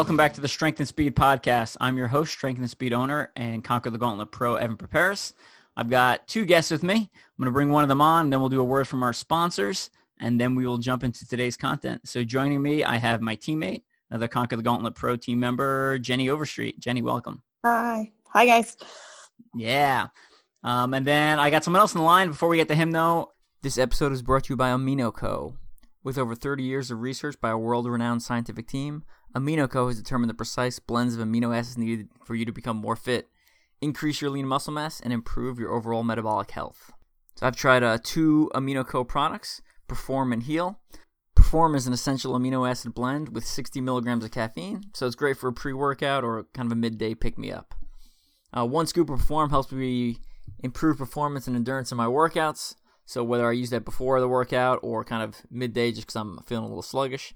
Welcome back to the Strength and Speed podcast. I'm your host, Strength and Speed owner and Conquer the Gauntlet Pro, Evan Perperis. I've got two guests with me. I'm going to bring one of them on, then we'll do a word from our sponsors, and then we will jump into today's content. So joining me, I have my teammate, another Conquer the Gauntlet Pro team member, Jenny Overstreet. Jenny, welcome. Hi. Hi, guys. Yeah. Um, and then I got someone else in the line. Before we get to him, though, this episode is brought to you by Amino Co. With over 30 years of research by a world-renowned scientific team, AminoCo has determined the precise blends of amino acids needed for you to become more fit, increase your lean muscle mass, and improve your overall metabolic health. So I've tried uh, two AminoCo products, Perform and Heal. Perform is an essential amino acid blend with 60 milligrams of caffeine, so it's great for a pre-workout or kind of a midday pick-me-up. Uh, one scoop of Perform helps me improve performance and endurance in my workouts. So whether I use that before the workout or kind of midday just because I'm feeling a little sluggish,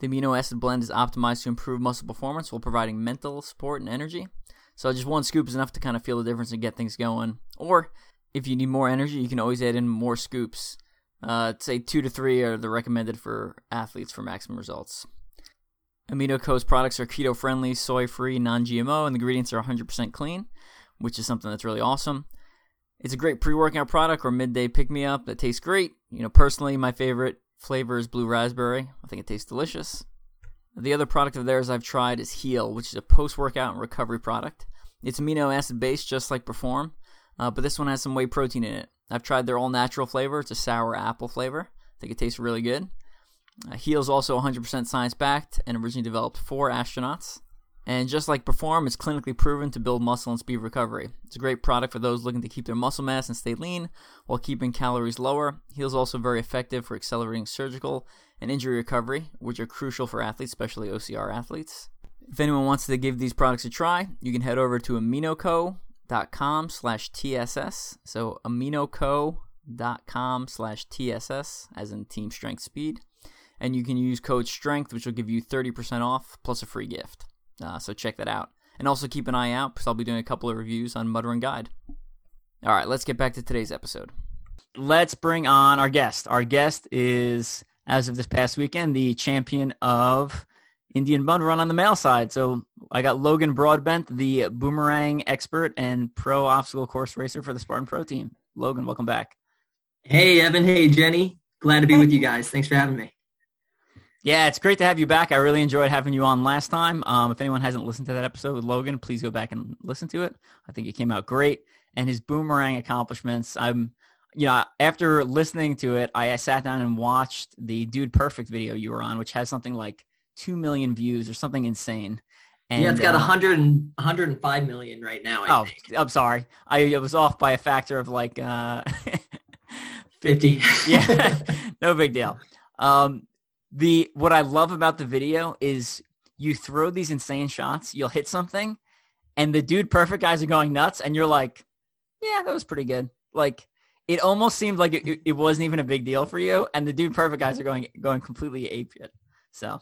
the amino acid blend is optimized to improve muscle performance while providing mental support and energy. So just one scoop is enough to kind of feel the difference and get things going. Or if you need more energy, you can always add in more scoops. Uh, say two to three are the recommended for athletes for maximum results. AminoCo's products are keto friendly, soy free, non GMO, and the ingredients are 100% clean, which is something that's really awesome. It's a great pre-workout product or midday pick-me-up that tastes great. You know, personally, my favorite flavor is blue raspberry. I think it tastes delicious. The other product of theirs I've tried is Heal, which is a post-workout and recovery product. It's amino acid based, just like Perform, uh, but this one has some whey protein in it. I've tried their all-natural flavor. It's a sour apple flavor. I think it tastes really good. Uh, Heal is also 100% science-backed and originally developed for astronauts. And just like Perform, it's clinically proven to build muscle and speed recovery. It's a great product for those looking to keep their muscle mass and stay lean while keeping calories lower. Heal's also very effective for accelerating surgical and injury recovery, which are crucial for athletes, especially OCR athletes. If anyone wants to give these products a try, you can head over to aminoco.com slash TSS. So aminoco.com slash TSS, as in Team Strength Speed. And you can use code STRENGTH, which will give you 30% off plus a free gift. Uh, so check that out. And also keep an eye out because I'll be doing a couple of reviews on Mud Run Guide. All right, let's get back to today's episode. Let's bring on our guest. Our guest is, as of this past weekend, the champion of Indian Mud Run on the male side. So I got Logan Broadbent, the boomerang expert and pro obstacle course racer for the Spartan Pro team. Logan, welcome back. Hey, Evan. Hey, Jenny. Glad to be with you guys. Thanks for having me. Yeah, it's great to have you back. I really enjoyed having you on last time. Um, if anyone hasn't listened to that episode with Logan, please go back and listen to it. I think it came out great. And his boomerang accomplishments, I'm, you know, after listening to it, I, I sat down and watched the Dude Perfect video you were on, which has something like 2 million views or something insane. And, yeah, it's got uh, 100 and, 105 million right now. I oh, think. I'm sorry. I was off by a factor of like uh, 50. 50. yeah, no big deal. Um, the what I love about the video is you throw these insane shots, you'll hit something, and the dude perfect guys are going nuts, and you're like, yeah, that was pretty good. Like it almost seemed like it, it wasn't even a big deal for you, and the dude perfect guys are going going completely ape shit. So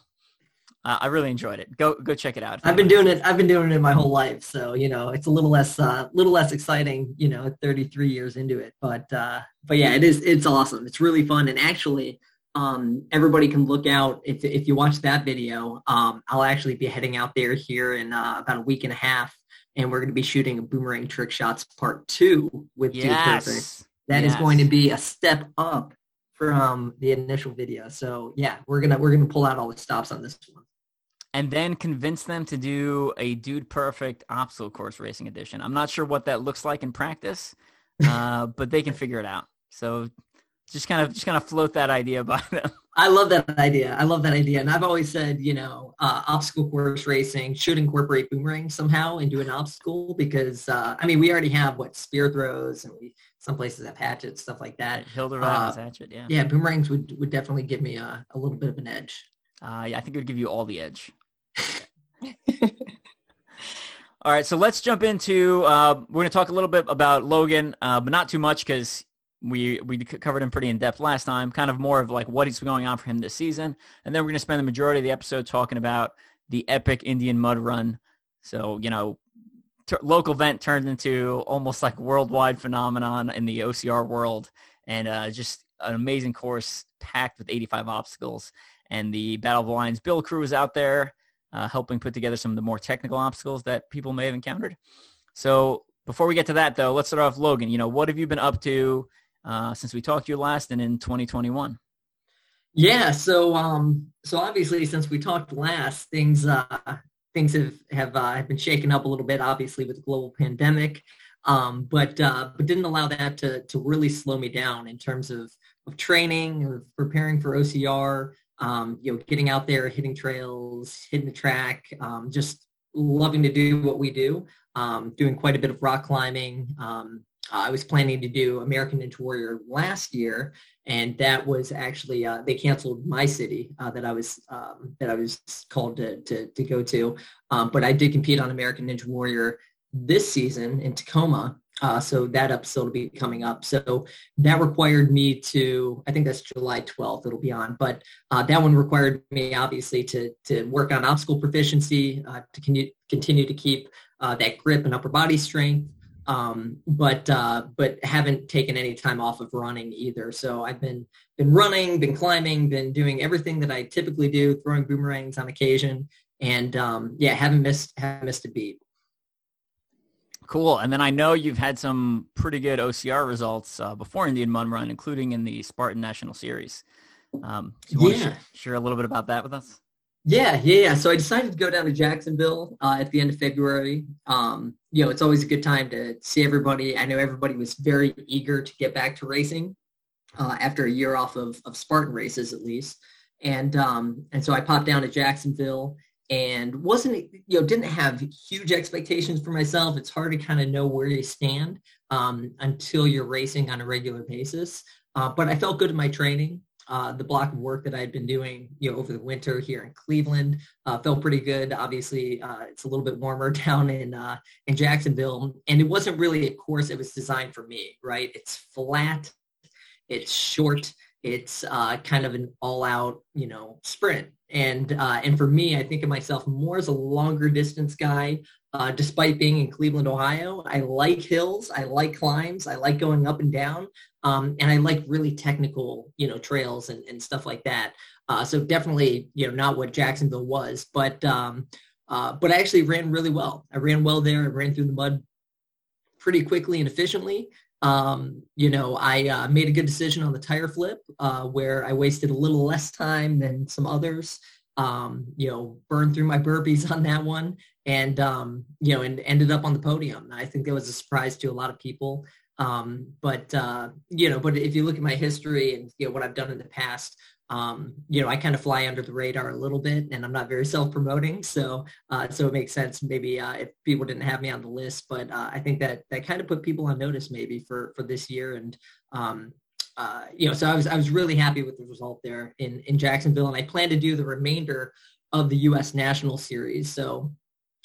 uh, I really enjoyed it. Go go check it out. I've been doing it. I've been doing it my whole life, so you know it's a little less uh, little less exciting. You know, 33 years into it, but uh, but yeah, it is. It's awesome. It's really fun, and actually um, everybody can look out if, if you watch that video. Um, I'll actually be heading out there here in uh, about a week and a half, and we're going to be shooting a boomerang trick shots part two with yes. Dude Perfect. That yes. is going to be a step up from the initial video. So yeah, we're gonna we're gonna pull out all the stops on this one. And then convince them to do a Dude Perfect obstacle course racing edition. I'm not sure what that looks like in practice, uh, but they can figure it out. So just kind of just kind of float that idea by them. I love that idea. I love that idea. And I've always said, you know, uh, obstacle course racing should incorporate boomerang somehow into an obstacle because, uh, I mean, we already have what spear throws and we some places have hatchets, stuff like that. Hilda uh, has hatchet, yeah. Yeah, boomerangs would, would definitely give me a, a little bit of an edge. Uh, yeah, I think it would give you all the edge. all right, so let's jump into, uh, we're going to talk a little bit about Logan, uh, but not too much because we we covered him pretty in depth last time. Kind of more of like what is going on for him this season, and then we're going to spend the majority of the episode talking about the epic Indian Mud Run. So you know, t- local event turned into almost like worldwide phenomenon in the OCR world, and uh, just an amazing course packed with 85 obstacles. And the Battle of the Lions Bill crew was out there. Uh, helping put together some of the more technical obstacles that people may have encountered. So before we get to that, though, let's start off, Logan. You know, what have you been up to uh, since we talked to you last and in 2021? Yeah, so um, so obviously since we talked last, things uh, things have have, uh, have been shaken up a little bit, obviously with the global pandemic, um, but uh, but didn't allow that to to really slow me down in terms of of training or preparing for OCR. Um, you know, getting out there, hitting trails, hitting the track, um, just loving to do what we do. Um, doing quite a bit of rock climbing. Um, I was planning to do American Ninja Warrior last year, and that was actually uh, they canceled my city uh, that I was um, that I was called to to, to go to. Um, but I did compete on American Ninja Warrior this season in Tacoma, uh, so that episode will be coming up. So that required me to I think that's July 12th it'll be on, but uh, that one required me obviously to to work on obstacle proficiency uh, to continue continue to keep uh, that grip and upper body strength um, but uh, but haven't taken any time off of running either. So I've been been running, been climbing, been doing everything that I typically do, throwing boomerangs on occasion, and um, yeah, haven't missed haven't missed a beat. Cool. And then I know you've had some pretty good OCR results uh, before Indian Mud Run, including in the Spartan National Series. Um, do you yeah. want to share a little bit about that with us? Yeah, yeah, yeah. So I decided to go down to Jacksonville uh, at the end of February. Um, you know, it's always a good time to see everybody. I know everybody was very eager to get back to racing uh, after a year off of, of Spartan races, at least. And um, and so I popped down to Jacksonville and wasn't you know didn't have huge expectations for myself. It's hard to kind of know where you stand um, until you're racing on a regular basis. Uh, but I felt good in my training uh, the block of work that I'd been doing, you know, over the winter here in Cleveland uh, felt pretty good. Obviously, uh, it's a little bit warmer down in uh, in Jacksonville, and it wasn't really a course that was designed for me. Right? It's flat, it's short, it's uh, kind of an all-out, you know, sprint. And uh, and for me, I think of myself more as a longer distance guy. Uh, despite being in Cleveland, Ohio, I like hills, I like climbs, I like going up and down, um, and I like really technical, you know, trails and, and stuff like that. Uh, so definitely, you know, not what Jacksonville was, but um, uh, but I actually ran really well. I ran well there. I ran through the mud pretty quickly and efficiently. Um, you know, I uh, made a good decision on the tire flip uh, where I wasted a little less time than some others. Um, you know, burned through my burpees on that one and, um, you know, and ended up on the podium. I think that was a surprise to a lot of people. Um, but, uh, you know, but if you look at my history and, you know, what I've done in the past, um, you know, I kind of fly under the radar a little bit and I'm not very self-promoting. So, uh, so it makes sense maybe uh, if people didn't have me on the list, but uh, I think that that kind of put people on notice maybe for, for this year. And, um, uh, you know, so I was, I was really happy with the result there in, in Jacksonville and I plan to do the remainder of the U.S. National Series. So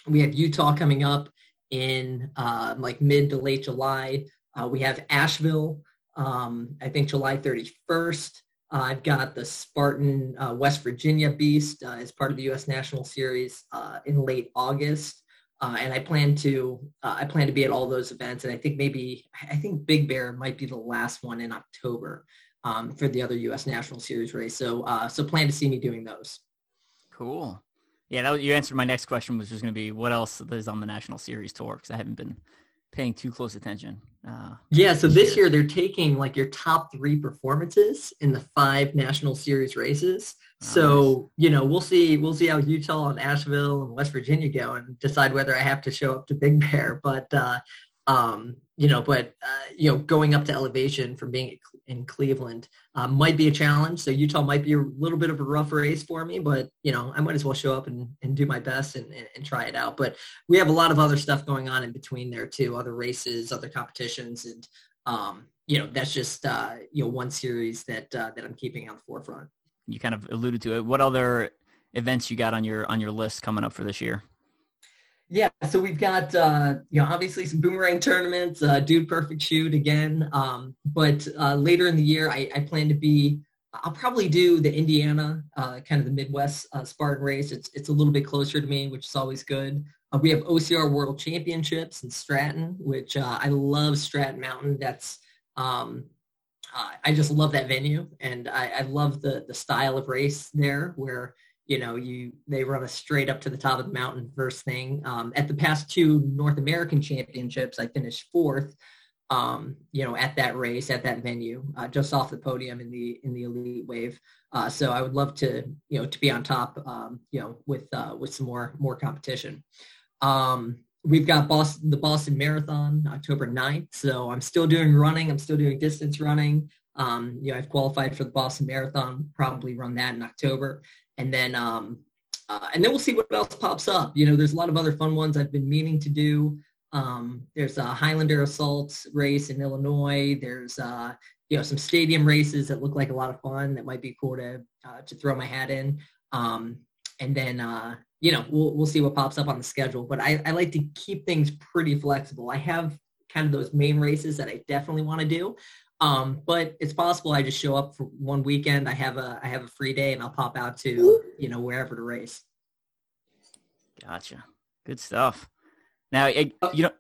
we have Utah coming up in uh, like mid to late July. Uh, we have Asheville, um, I think July 31st. Uh, I've got the Spartan uh, West Virginia Beast uh, as part of the U.S. National Series uh, in late August, uh, and I plan to uh, I plan to be at all those events. And I think maybe I think Big Bear might be the last one in October um, for the other U.S. National Series race. So so plan to see me doing those. Cool. Yeah, that, was, you answered my next question, which was going to be what else is on the National Series tour because I haven't been paying too close attention. Uh, yeah, so this year they're taking like your top three performances in the five national series races. Oh, so you know we'll see we'll see how Utah and Asheville and West Virginia go and decide whether I have to show up to Big Bear. But uh, um, you know, but uh, you know, going up to elevation from being in Cleveland uh, might be a challenge. So Utah might be a little bit of a rough race for me, but you know, I might as well show up and, and do my best and, and, and, try it out. But we have a lot of other stuff going on in between there too, other races, other competitions, and um, you know, that's just uh, you know one series that uh, that I'm keeping on the forefront. You kind of alluded to it. What other events you got on your on your list coming up for this year? Yeah, so we've got uh, you know obviously some boomerang tournaments, uh, dude perfect shoot again. Um, but uh, later in the year, I, I, plan to be. I'll probably do the Indiana, uh, kind of the Midwest uh, Spartan race. It's it's a little bit closer to me, which is always good. Uh, we have OCR World Championships in Stratton, which I love Stratton Mountain. That's um, I just love that venue, and I, I love the the style of race there, where you know, you they run us straight up to the top of the mountain first thing. Um, at the past two North American championships, I finished fourth. Um, you know, at that race, at that venue, uh, just off the podium in the in the elite wave. Uh, so I would love to, you know, to be on top, um, you know, with uh, with some more more competition. Um, we've got Boston, the Boston Marathon, October 9th. So I'm still doing running. I'm still doing distance running. Um, you know, I've qualified for the Boston Marathon, probably run that in October. And then, um, uh, and then we'll see what else pops up. You know, there's a lot of other fun ones I've been meaning to do. Um, there's a Highlander Assault race in Illinois. There's, uh, you know, some stadium races that look like a lot of fun that might be cool to, uh, to throw my hat in. Um, and then, uh, you know, we'll, we'll see what pops up on the schedule. But I, I like to keep things pretty flexible. I have kind of those main races that I definitely want to do. Um, but it's possible I just show up for one weekend. I have a I have a free day and I'll pop out to you know wherever to race. Gotcha. Good stuff. Now it, oh. you know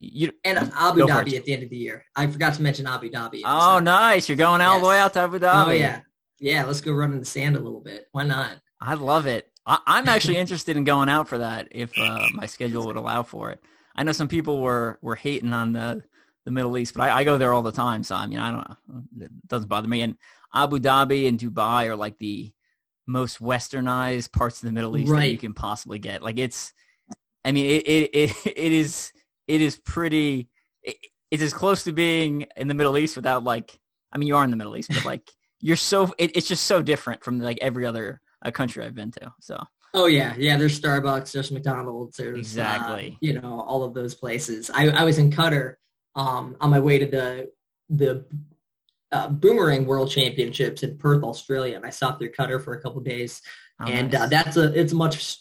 you and Abu Dhabi at the end of the year. I forgot to mention Abu Dhabi. Oh, nice! You're going all yes. the way out to Abu Dhabi. Oh yeah, yeah. Let's go run in the sand a little bit. Why not? I love it. I, am actually interested in going out for that if uh, my schedule would allow for it. I know some people were were hating on the the Middle East, but I, I go there all the time, so I mean, I don't know, it doesn't bother me. And Abu Dhabi and Dubai are like the most westernized parts of the Middle East right. that you can possibly get. Like it's, I mean, it it it, it is it is pretty. It, it's as close to being in the Middle East without like, I mean, you are in the Middle East, but like you're so it, it's just so different from like every other a country I've been to. So. Oh yeah, yeah. There's Starbucks, there's McDonald's, there's uh, exactly. Uh, you know all of those places. I, I was in Qatar um, on my way to the the uh, boomerang world championships in Perth, Australia, and I stopped through Qatar for a couple days. Oh, and uh, nice. uh, that's a it's a much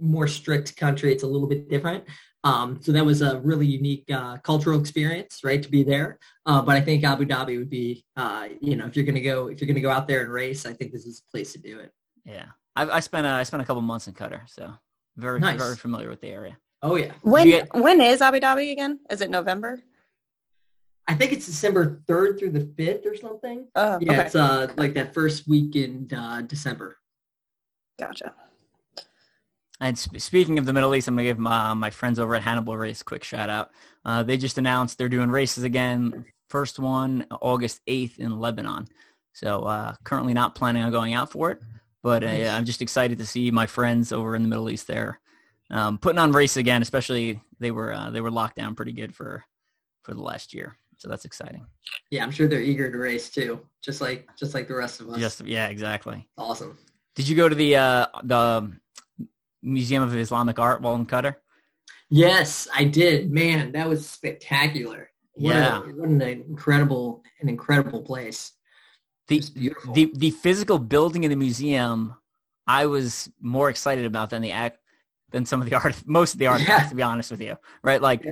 more strict country. It's a little bit different. Um, so that was a really unique uh, cultural experience, right, to be there. Uh, but I think Abu Dhabi would be, uh, you know, if you're going to go, if you're going to go out there and race, I think this is the place to do it. Yeah, I, I spent I spent a couple months in Qatar, so very nice. very familiar with the area. Oh yeah. When get... when is Abu Dhabi again? Is it November? I think it's December third through the fifth or something. Oh, yeah, okay. it's uh like that first week in uh, December. Gotcha. And sp- speaking of the Middle East, I'm gonna give my, my friends over at Hannibal Race a quick shout out. Uh, they just announced they're doing races again. First one August 8th in Lebanon. So uh, currently not planning on going out for it. But uh, I'm just excited to see my friends over in the Middle East there um, putting on race again. Especially they were uh, they were locked down pretty good for for the last year, so that's exciting. Yeah, I'm sure they're eager to race too, just like just like the rest of us. Just yeah, exactly. Awesome. Did you go to the uh, the Museum of Islamic Art while in Qatar? Yes, I did. Man, that was spectacular. What yeah, a, what an incredible an incredible place the the the physical building in the museum I was more excited about than the act than some of the art most of the art, yeah. to be honest with you right like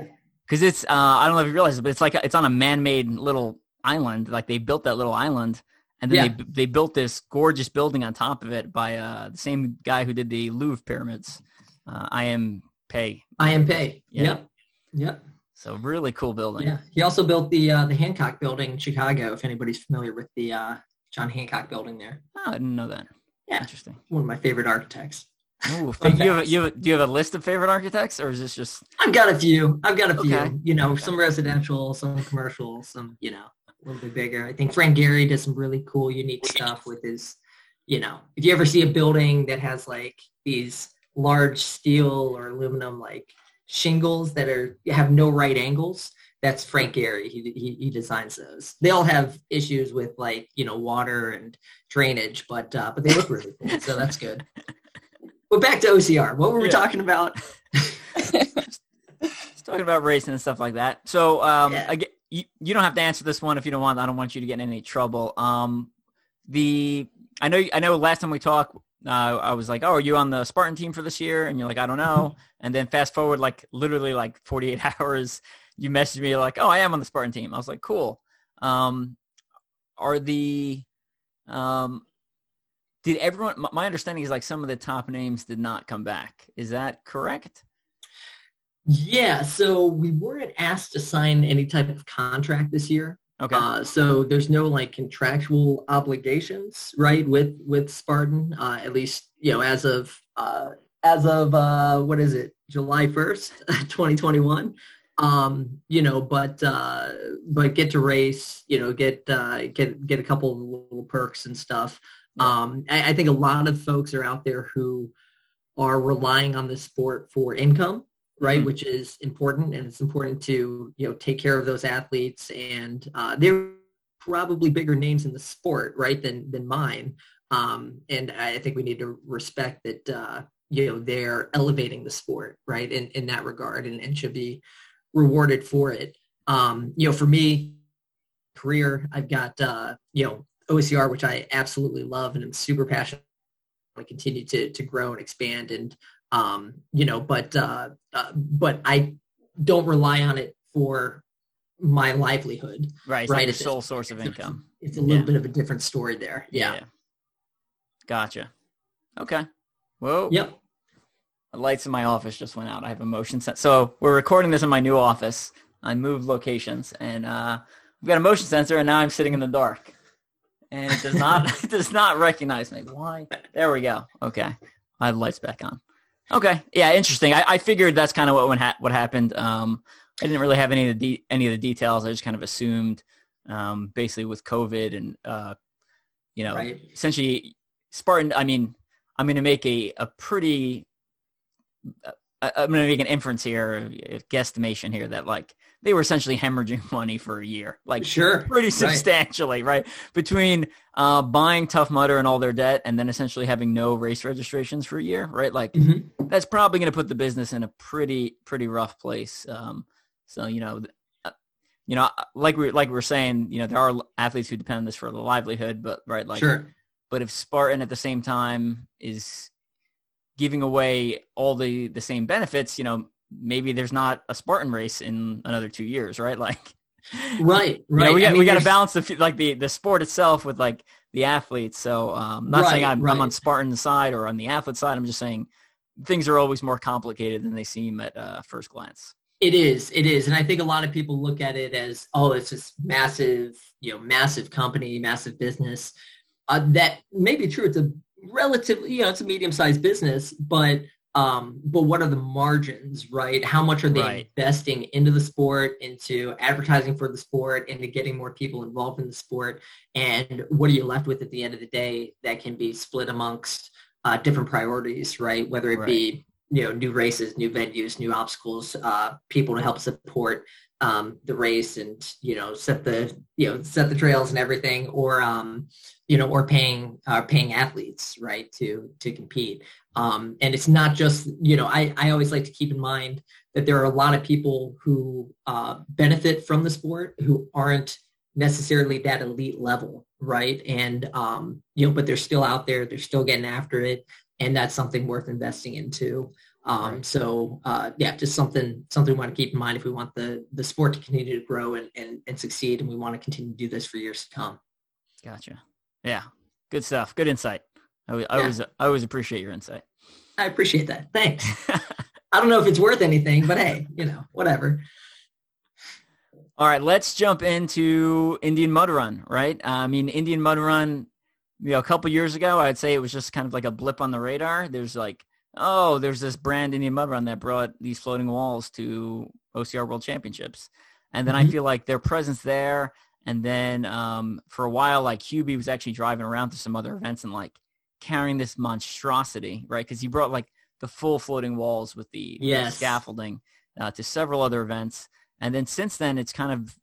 because it's uh, I don't know if you realize it but it's like it's on a man-made little island like they built that little island and then yeah. they they built this gorgeous building on top of it by uh, the same guy who did the Louvre pyramids uh, I.M. Pei I.M. Pei yeah. yep yep so really cool building. Yeah, he also built the uh, the Hancock Building in Chicago. If anybody's familiar with the uh, John Hancock Building there. Oh, I didn't know that. Yeah, interesting. One of my favorite architects. Ooh, do you, have, you have, do you have a list of favorite architects, or is this just? I've got a few. I've got a few. Okay. You know, okay. some residential, some commercial, some you know, a little bit bigger. I think Frank Gehry does some really cool, unique stuff with his. You know, if you ever see a building that has like these large steel or aluminum like shingles that are have no right angles. That's Frank Gehry. He, he, he designs those. They all have issues with like you know water and drainage, but uh, but they look really cool. So that's good. But back to OCR. What were we yeah. talking about? Just talking about racing and stuff like that. So um, yeah. again, you, you don't have to answer this one if you don't want. I don't want you to get in any trouble. Um, the I know I know last time we talked, uh, I was like, "Oh, are you on the Spartan team for this year?" And you're like, "I don't know." And then fast forward, like literally like 48 hours, you messaged me like, "Oh, I am on the Spartan team." I was like, "Cool." Um, are the um, did everyone? My understanding is like some of the top names did not come back. Is that correct? Yeah. So we weren't asked to sign any type of contract this year. Okay. Uh, so there's no like contractual obligations, right? With with Spartan, uh, at least you know as of uh, as of uh, what is it, July first, 2021. Um, you know, but uh, but get to race, you know, get uh, get get a couple of little perks and stuff. Um, I, I think a lot of folks are out there who are relying on the sport for income right? Mhm. Which is important, and it's important to you know take care of those athletes, and uh, they're probably bigger names in the sport, right, than than mine. Um, and I think we need to respect that uh, you know they're elevating the sport, right, in in that regard, and, and should be rewarded for it. Um, you know, for me, career, I've got uh, you know OCR, which I absolutely love, and I'm super passionate. I continue to to grow and expand and um, you know, but uh, uh, but I don't rely on it for my livelihood. right. It's right, Like sole source of income. It's a little Yeah. bit of a different story there. Yeah. Gotcha. Okay. Whoa. Yep. The lights in my office just went out. I have a motion sensor. So we're recording this in my new office. I moved locations and uh, we've got a motion sensor and now I'm sitting in the dark. And it does not it does not recognize me. Why? There we go. Okay. I have lights back on. Okay. Yeah, interesting. I, I figured that's kind of what went ha- what happened. Um, I didn't really have any of the de- any of the details. I just kind of assumed um, basically with COVID and uh, you know Right. essentially Spartan. I mean, I'm going to make a a pretty. I- I'm going to make an inference here, a guesstimation here that like they were essentially hemorrhaging money for a year, like Sure. pretty substantially, right? Between uh, buying Tough Mudder and all their debt, and then essentially having no race registrations for a year, right? Like Mhm. that's probably going to put the business in a pretty pretty rough place. Um, so you know, uh, you know, like we like we're saying, you know, there are athletes who depend on this for the livelihood, but right, like sure. but if Spartan at the same time is giving away all the the same benefits, you know, maybe there's not a Spartan race in another two years, right? Like, Right. you Right. know, we I got mean, we got to balance the like the the sport itself with like the athletes. So, um, I'm not saying I'm, I'm on Spartan side or on the athlete side. I'm just saying things are always more complicated than they seem at uh, first glance. It is. It is. And I think a lot of people look at it as, oh, it's this massive, you know, massive company, massive business. Uh, that may be true. It's a relatively, you know, it's a medium-sized business, but um, but what are the margins, right? How much are they Right. investing into the sport, into advertising for the sport, into getting more people involved in the sport? And what are you left with at the end of the day that can be split amongst uh, different priorities, right? Whether it be you know new races new venues new obstacles uh people to help support um the race and you know set the you know set the trails and everything or um you know or paying uh paying athletes right to to compete um and it's not just you know i i always like to keep in mind that there are a lot of people who uh benefit from the sport who aren't necessarily that elite level right and um you know but they're still out there they're still getting after it and that's something worth investing into. Um, Right. So uh, yeah, just something something we want to keep in mind if we want the the sport to continue to grow and, and, and succeed, and we want to continue to do this for years to come. Gotcha. Yeah, good stuff. Good insight. I, always- I Yeah. always I always appreciate your insight. I appreciate that. Thanks. I don't know if it's worth anything, but hey, you know, whatever. All right, let's jump into Indian Mud Run, right? I mean, Indian Mud Run, you know, a couple years ago, I'd say it was just kind of like a blip on the radar. There's like, oh, there's this brand Indian Mud Run that brought these floating walls to OCR World Championships. And then I Mhm. feel like their presence there, and then um, for a while, like Hubie was actually driving around to some other events and like carrying this monstrosity, right? Because he brought like the full floating walls with the, the scaffolding uh, to several other events. And then since then, it's kind of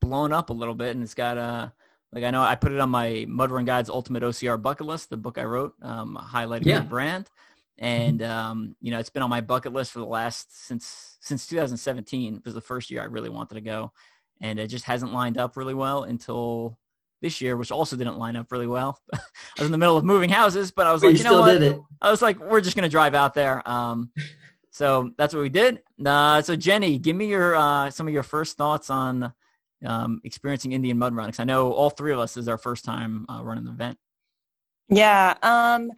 blown up a little bit, and it's got a like I know I put it on my Mud Run Guide's Ultimate OCR bucket list, the book I wrote, um, highlighting Yeah. the brand, and um, you know it's been on my bucket list for the last since since 2017 was the first year I really wanted to go, and it just hasn't lined up really well until this year, which also didn't line up really well. I was in the middle of moving houses, but I was But like, you you know what? I was like, we're just gonna drive out there. Um, so that's what we did. Uh, so Jenny, give me your uh, some of your first thoughts on um, experiencing Indian Mud Run. 'cause I know all three of us is our first time uh, running the event. Yeah. Um,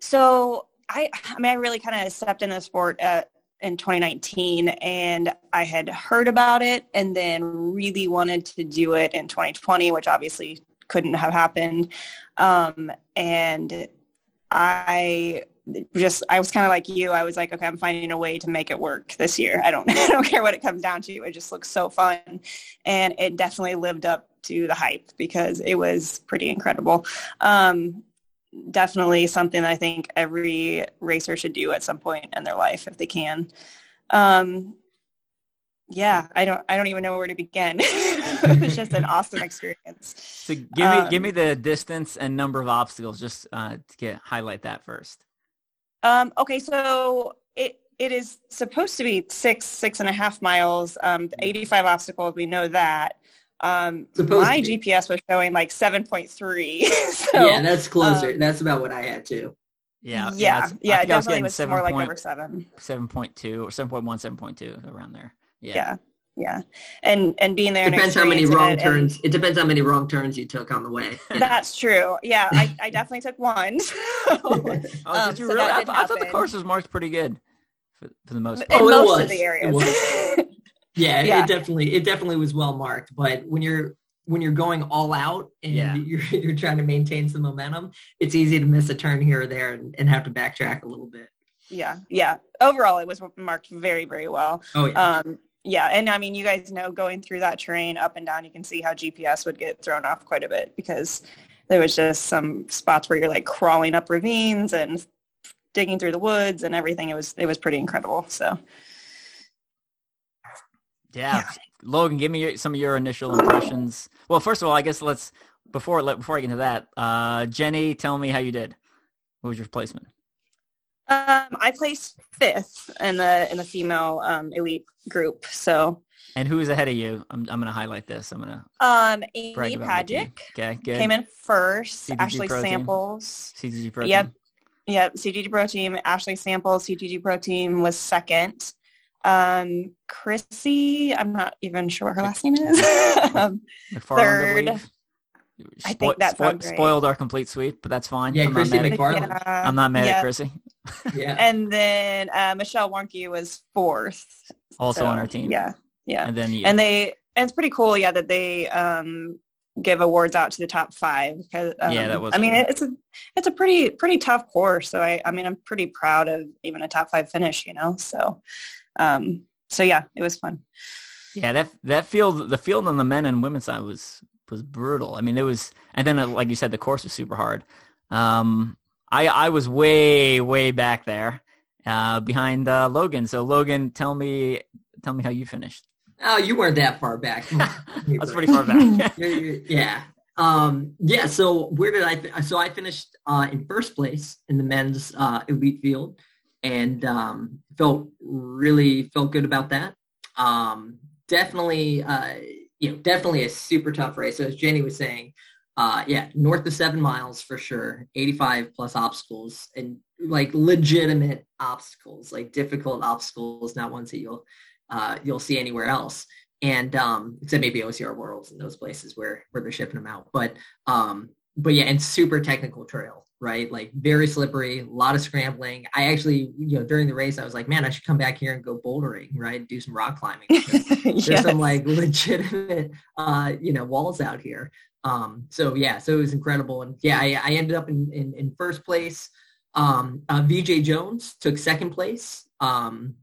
so I, I mean, I really kind of stepped into the sport at in 2019 and I had heard about it and then really wanted to do it in 2020, which obviously couldn't have happened. Um, and I just I was kind of like you. I was like, okay, I'm finding a way to make it work this year. I don't I don't care what it comes down to. It just looks so fun, and it definitely lived up to the hype because it was pretty incredible. Um, definitely something I think every racer should do at some point in their life if they can. Um, yeah, I don't I don't even know where to begin. it was just an awesome experience. So give me um, give me the distance and number of obstacles just uh, to get highlight that first. Um, okay, so it it is supposed to be six six and a half miles. Um, 85 obstacles, we know that. Um, my GPS was showing like 7.3. so, yeah, that's closer. Um, that's about what I had too. Yeah, yeah, yeah. It definitely was, was more like over seven. Seven point two or 7.1, 7.2 around there. Yeah. yeah. Yeah, and and being there depends how many wrong it, turns. It depends how many wrong turns you took on the way. That's true. Yeah, I, I definitely took one. So, oh, um, did you so really? I, I, thought the course was marked pretty good for, for the most part. In oh, most was. of the areas. Yeah, yeah, it definitely it definitely was well marked. But when you're when you're going all out and yeah. you're you're trying to maintain some momentum, it's easy to miss a turn here or there and, and have to backtrack a little bit. Yeah, yeah. Overall, it was marked very, very well. Oh yeah. Um, yeah, and I mean, you guys know going through that terrain up and down, you can see how GPS would get thrown off quite a bit because there was just some spots where you're like crawling up ravines and digging through the woods and everything. It was it was pretty incredible. So, yeah, yeah. Logan, give me your, some of your initial impressions. Well, first of all, I guess let's before let before I get into that, uh, Jenny, tell me how you did. What was your placement? Um, I placed fifth in the in the female um, elite group. So. And who's ahead of you? I'm I'm gonna highlight this. I'm gonna. Um, Amy Pajcic. Okay, good. Came in first. CTG Ashley Pro Samples. Team. CTG Pro Yep. Team. Yep. CTG Pro Team. Ashley Samples. CTG Pro Team was second. Um, Chrissy. I'm not even sure what her last name is. um, third. I, I think that spo- spoiled our complete sweep, but that's fine. Yeah, I'm Chrissy McFarland. Yeah. I'm not mad yeah. at Chrissy. yeah. And then uh, Michelle Warnke was fourth. Also so, on our team. Yeah. Yeah. And then you. And they and it's pretty cool, yeah, that they um give awards out to the top five because um, yeah, that was. I mean, it's a it's a pretty pretty tough course. So I I mean, I'm pretty proud of even a top five finish. You know, so um so yeah, it was fun. Yeah, that that field the field on the men and women's side was was brutal. I mean, it was, and then uh, like you said, the course was super hard. Um, I I was way way back there uh, behind uh, Logan. So Logan, tell me tell me how you finished. Oh, you weren't that far back. That's pretty far back. you're, you're, yeah. Um, yeah. So where did I? Fi- So I finished uh, in first place in the men's uh, elite field, and um, felt really felt good about that. Um, definitely, uh, you know, definitely a super tough race. So as Jenny was saying, uh, yeah, north of seven miles for sure, 85 plus obstacles and like legitimate obstacles, like difficult obstacles, not ones that you'll, uh, you'll see anywhere else. And, um, except maybe OCR Worlds and those places where, where they're shipping them out. But, um, but yeah, and super technical trail, right? Like very slippery, a lot of scrambling. I actually, you know, during the race, I was like, man, I should come back here and go bouldering, right? Do some rock climbing. yes. There's some like legitimate, uh, you know, walls out here. Um, so yeah, so it was incredible. And yeah, I, I ended up in, in, in first place. Um, uh, VJ Jones took second place. Um,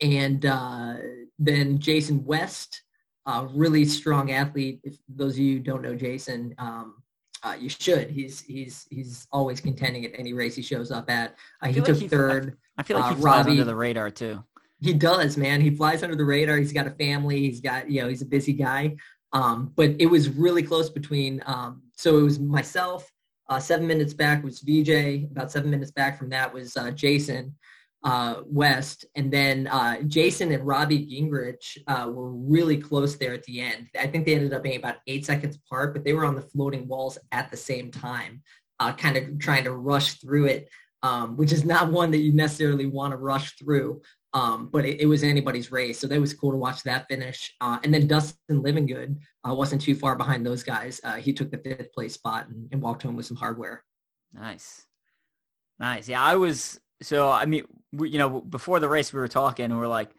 and uh, then Jason West, uh, really strong athlete. If those of you don't know Jason, um, uh, you should. He's he's he's always contending at any race he shows up at. Uh, he took like he, third. I feel like he uh, flies Robbie, under the radar too. He does, man. He flies under the radar. He's got a family. He's got you know he's a busy guy. Um, but it was really close between. Um, so it was myself. Uh, seven minutes back was VJ. About seven minutes back from that was uh, Jason uh, West, and then uh, Jason and Robbie Gingrich uh, were really close there at the end. I think they ended up being about eight seconds apart, but they were on the floating walls at the same time, uh, kind of trying to rush through it, um, which is not one that you necessarily want to rush through. Um, but it, it, was anybody's race, so that was cool to watch that finish. Uh, and then Dustin Livingood uh, wasn't too far behind those guys. he took the fifth place spot and, and walked home with some hardware. Nice, nice. Yeah, I was so I mean, we, you know, before the race, we were talking, and we are like,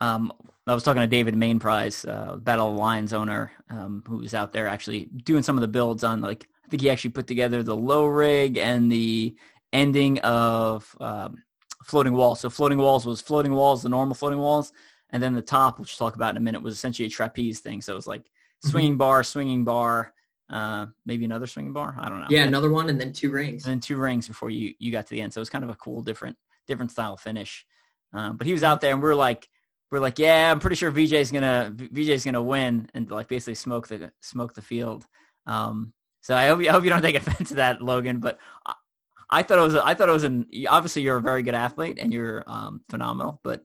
um, I was talking to David Mainprize, uh, Battle of Lions owner, um, who was out there actually doing some of the builds on like I think he actually put together the low rig and the ending of um, floating walls. So floating walls was floating walls, the normal floating walls, and then the top, which we'll talk about in a minute, was essentially a trapeze thing. So it was like mm-hmm. swinging bar, swinging bar, uh, maybe another swinging bar. I don't know. Yeah, another one, and then two rings. And then two rings before you you got to the end. So it was kind of a cool, different different style finish. Um, but he was out there, and we are like, we are like, yeah, I'm pretty sure VJ's gonna VJ's gonna win, and like basically smoke the smoke the field. Um, so I hope you, I hope you don't take offense to that, Logan. But I, I thought it was I thought it was an obviously you're a very good athlete and you're um, phenomenal. But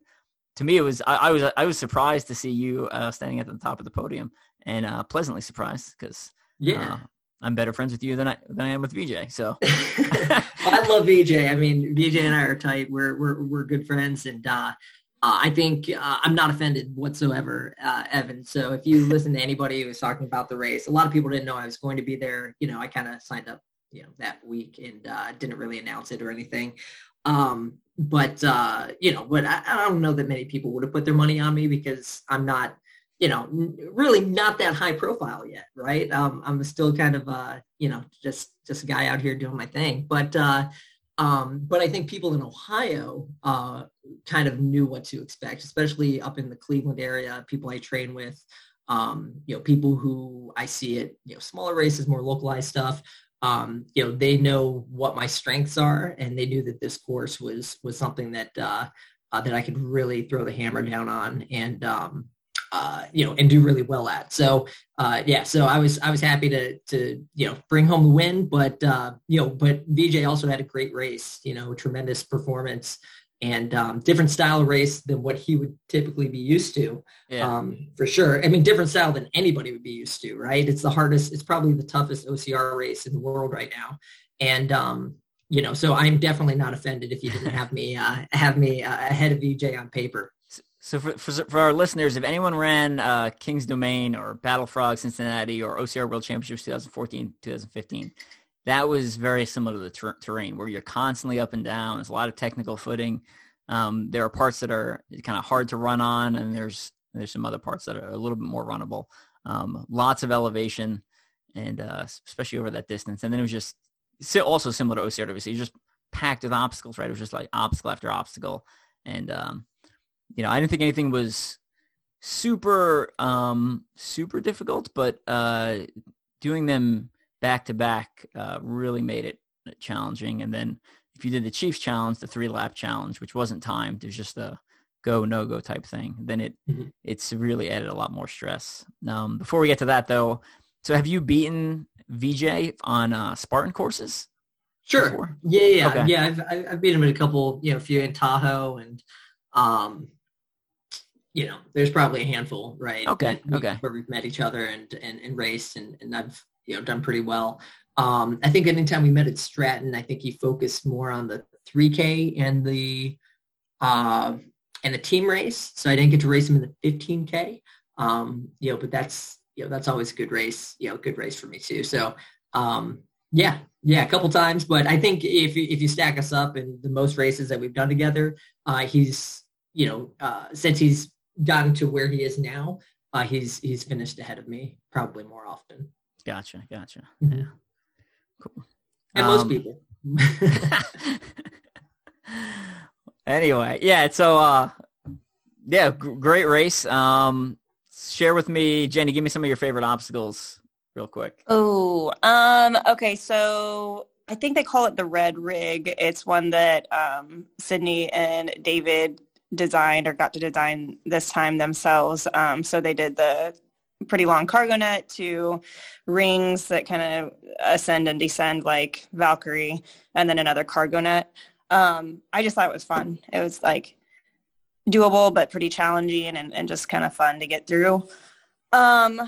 to me, it was I, I, was I was surprised to see you uh, standing at the top of the podium and uh, pleasantly surprised because yeah. Uh, I'm better friends with you than I than I am with VJ. So I love VJ. I mean, VJ and I are tight. We're we're we're good friends, and uh, uh, I think uh, I'm not offended whatsoever, uh, Evan. So if you listen to anybody who was talking about the race, a lot of people didn't know I was going to be there. You know, I kind of signed up, you know, that week and uh, didn't really announce it or anything. Um, but uh, you know, but I, I, don't know that many people would have put their money on me because I'm not, you know, really not that high profile yet, right? Um, I'm still kind of, uh, you know, just just a guy out here doing my thing. But uh, um, but I think people in Ohio uh, kind of knew what to expect, especially up in the Cleveland area, people I train with, um, you know, people who I see at, you know, smaller races, more localized stuff. Um, you know, they know what my strengths are and they knew that this course was, was something that, uh, uh, that I could really throw the hammer down on. And, um, uh, you know, and do really well at. So, uh, yeah, so I was I was happy to to you know bring home the win, but uh, you know, but VJ also had a great race. You know, tremendous performance and um, different style of race than what he would typically be used to. Yeah. Um, for sure. I mean, different style than anybody would be used to. Right? It's the hardest. It's probably the toughest OCR race in the world right now, and um, you know, so I'm definitely not offended if you didn't have me uh, have me uh, ahead of VJ on paper. So for, for, for our listeners, if anyone ran uh, King's Domain or Battle Frog Cincinnati or OCR World Championships 2014, 2015, that was very similar to the ter- terrain where you're constantly up and down. There's a lot of technical footing. Um, there are parts that are kind of hard to run on, and there's there's some other parts that are a little bit more runnable. Um, lots of elevation, and uh, especially over that distance. And then it was just also similar to OCR. Obviously, just packed with obstacles. Right, it was just like obstacle after obstacle, and um, you know, I didn't think anything was super um super difficult, but uh doing them back to back uh really made it challenging. And then if you did the Chiefs challenge, the three lap challenge, which wasn't timed, it was just a go no go type thing, then it mm-hmm. it's really added a lot more stress. Um before we get to that though, so have you beaten VJ on uh Spartan courses? Sure. Before? Yeah, yeah, okay. yeah. I've I've beat him in a couple, you know, a few in Tahoe and um you know, there's probably a handful, right? Okay. We, okay. Where we've met each other and and, and raced, and and I've you know done pretty well. Um, I think anytime we met at Stratton, I think he focused more on the 3K and the uh, and the team race. So I didn't get to race him in the 15K. Um, you know, but that's you know that's always a good race. You know, good race for me too. So um, yeah, yeah, a couple times. But I think if you, if you stack us up in the most races that we've done together, uh, he's you know uh, since he's gotten to where he is now, uh, he's he's finished ahead of me probably more often. Gotcha, gotcha. Mm-hmm. Yeah, cool. And um, most people. anyway, yeah. So, uh, yeah, g- great race. Um, share with me, Jenny. Give me some of your favorite obstacles, real quick. Oh, um, okay. So I think they call it the red rig. It's one that um, Sydney and David designed or got to design this time themselves. Um, so they did the pretty long cargo net to rings that kind of ascend and descend like Valkyrie and then another cargo net. Um, I just thought it was fun. It was like doable but pretty challenging and, and just kind of fun to get through. Um,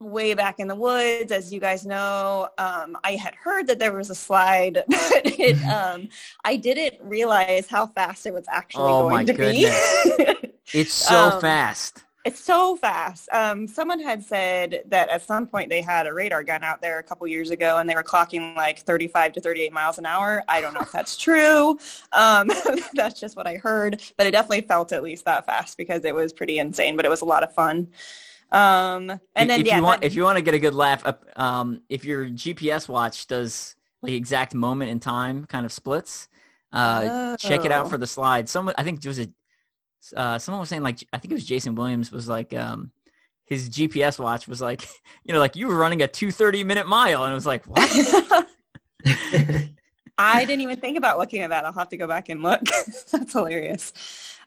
way back in the woods, as you guys know, um, I had heard that there was a slide, but it, um, I didn't realize how fast it was actually oh going to goodness. be. it's so um, fast. It's so fast. Um, someone had said that at some point they had a radar gun out there a couple years ago and they were clocking like 35 to 38 miles an hour. I don't know if that's true. Um, that's just what I heard, but it definitely felt at least that fast because it was pretty insane, but it was a lot of fun. Um, and then if yeah, you want, that- if you want to get a good laugh, um, if your GPS watch does like exact moment in time kind of splits, uh, check it out Oh. for the slide. Someone, I think it was a, uh, someone was saying like, I think it was Jason Williams was like, um, his GPS watch was like, you know, like you were running a 230 minute mile. And it was like, what? I didn't even think about looking at that. I'll have to go back and look. That's hilarious.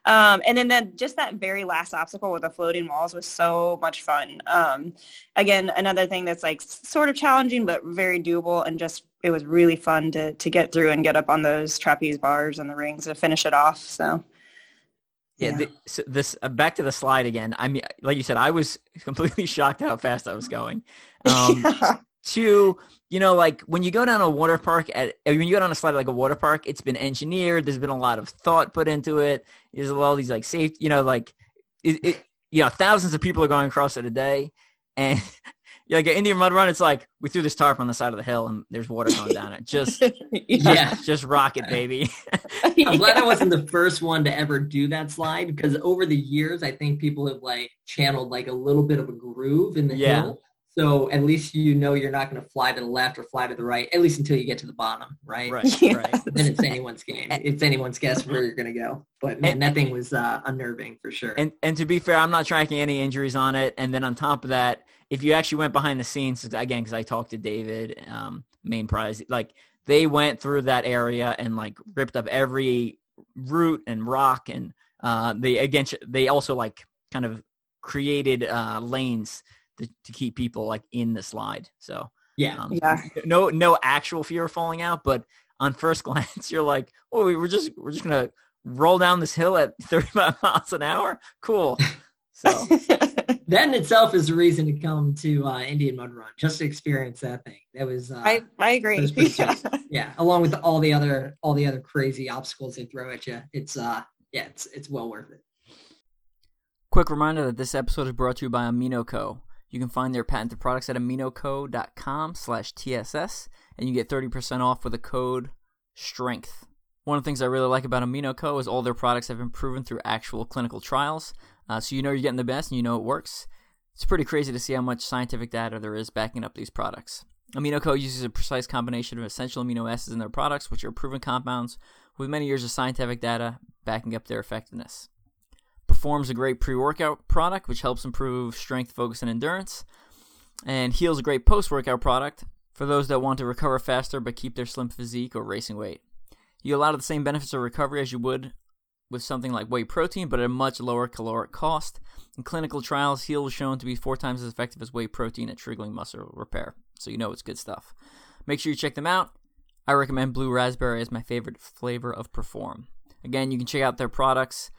Um, and then, then just that very last obstacle with the floating walls was so much fun. Um, again, another thing that's like sort of challenging, but very doable. And just, it was really fun to, to get through and get up on those trapeze bars and the rings to finish it off. So Yeah, the, so this uh, back to the slide again. I mean, like you said, I was completely shocked how fast I was going. Um, Two, you know, like when you go down a water park at when you go down a slide like a water park, it's been engineered. There's been a lot of thought put into it. There's all these like safe, you know, like it, it you know, thousands of people are going across it a day, and you like an Indian mud run. It's like we threw this tarp on the side of the hill and there's water going down it. Just yeah. just rock it, baby. I'm glad I wasn't the first one to ever do that slide because over the years, I think people have like channeled like a little bit of a groove in the Yeah. hill. So at least you know you're not going to fly to the left or fly to the right, at least until you get to the bottom, right? right, Yeah. right. Then it's anyone's game. It's anyone's guess where you're going to go. But man, that thing was uh, unnerving for sure. And and to be fair, I'm not tracking any injuries on it. And then on top of that, if you actually went behind the scenes again, because I talked to David, um, main prize, like they went through that area and like ripped up every root and rock, and uh, they again they also like kind of created uh, lanes to, to keep people like in the slide. So yeah. um, Yeah. no no actual fear of falling out, but on first glance, you're like, oh, we're just we're just gonna roll down this hill at 35 miles an hour. Cool. So That in itself is a reason to come to uh, Indian Mud Run, just to experience that thing. That was, uh, I, I agree. was pretty sweet. yeah, along with all the other all the other crazy obstacles they throw at you. It's uh yeah, it's it's well worth it. Quick reminder that this episode is brought to you by AminoCo. You can find their patented products at aminoco.com slash TSS, and you get 30% off with the code STRENGTH. One of the things I really like about AminoCo is all their products have been proven through actual clinical trials, uh, so you know you're getting the best and you know it works. It's pretty crazy to see how much scientific data there is backing up these products. AminoCo uses a precise combination of essential amino acids in their products, which are proven compounds with many years of scientific data backing up their effectiveness. Performs a great pre workout product, which helps improve strength, focus, and endurance. And Heal's a great post workout product for those that want to recover faster but keep their slim physique or racing weight. You get a lot of the same benefits of recovery as you would with something like whey protein, but at a much lower caloric cost. In clinical trials, Heal was shown to be four times as effective as whey protein at triggering muscle repair. So you know it's good stuff. Make sure you check them out. I recommend blue raspberry as my favorite flavor of Perform. Again, you can check out their products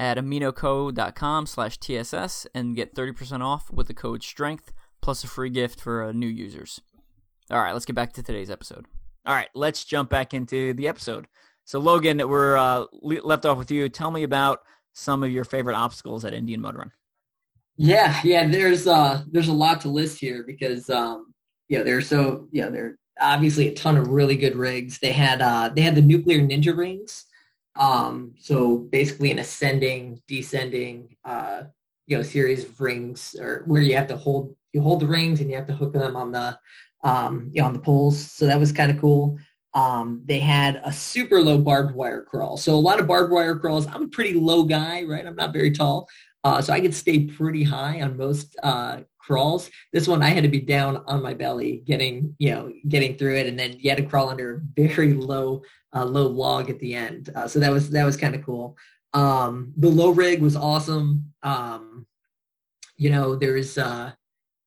at aminoco.com slash TSS and get 30% off with the code STRENGTH plus a free gift for uh, new users. All right, let's get back to today's episode. All right, let's jump back into the episode. So, Logan, we're uh, le- left off with you. Tell me about some of your favorite obstacles at Indian Mud Run. Yeah, yeah. There's uh there's a lot to list here because um yeah there's so yeah there are obviously a ton of really good rigs. They had uh they had the nuclear ninja rings. Um so basically an ascending, descending uh you know series of rings or where you have to hold you hold the rings and you have to hook them on the um you know on the poles. So that was kind of cool. Um, they had a super low barbed wire crawl. So a lot of barbed wire crawls. I'm a pretty low guy, right? I'm not very tall. Uh, so I could stay pretty high on most uh, crawls. This one I had to be down on my belly, getting you know getting through it, and then you had to crawl under very low uh, low log at the end. Uh, so that was that was kind of cool. Um, the low rig was awesome. Um, you know, there's uh,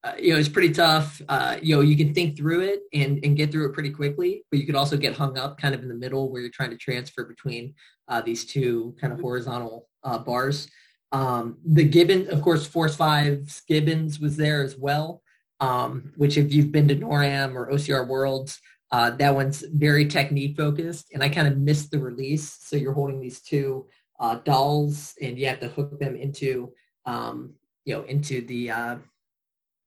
uh, you know it's pretty tough. Uh, you know, you can think through it and and get through it pretty quickly, but you could also get hung up kind of in the middle where you're trying to transfer between uh, these two kind of horizontal bars. Um, the Gibbon, of course, Force 5 Gibbons was there as well, um, which if you've been to NORAM or OCR Worlds, uh, that one's very technique focused. And I kind of missed the release. So you're holding these two uh, dolls and you have to hook them into um, you know, into the uh,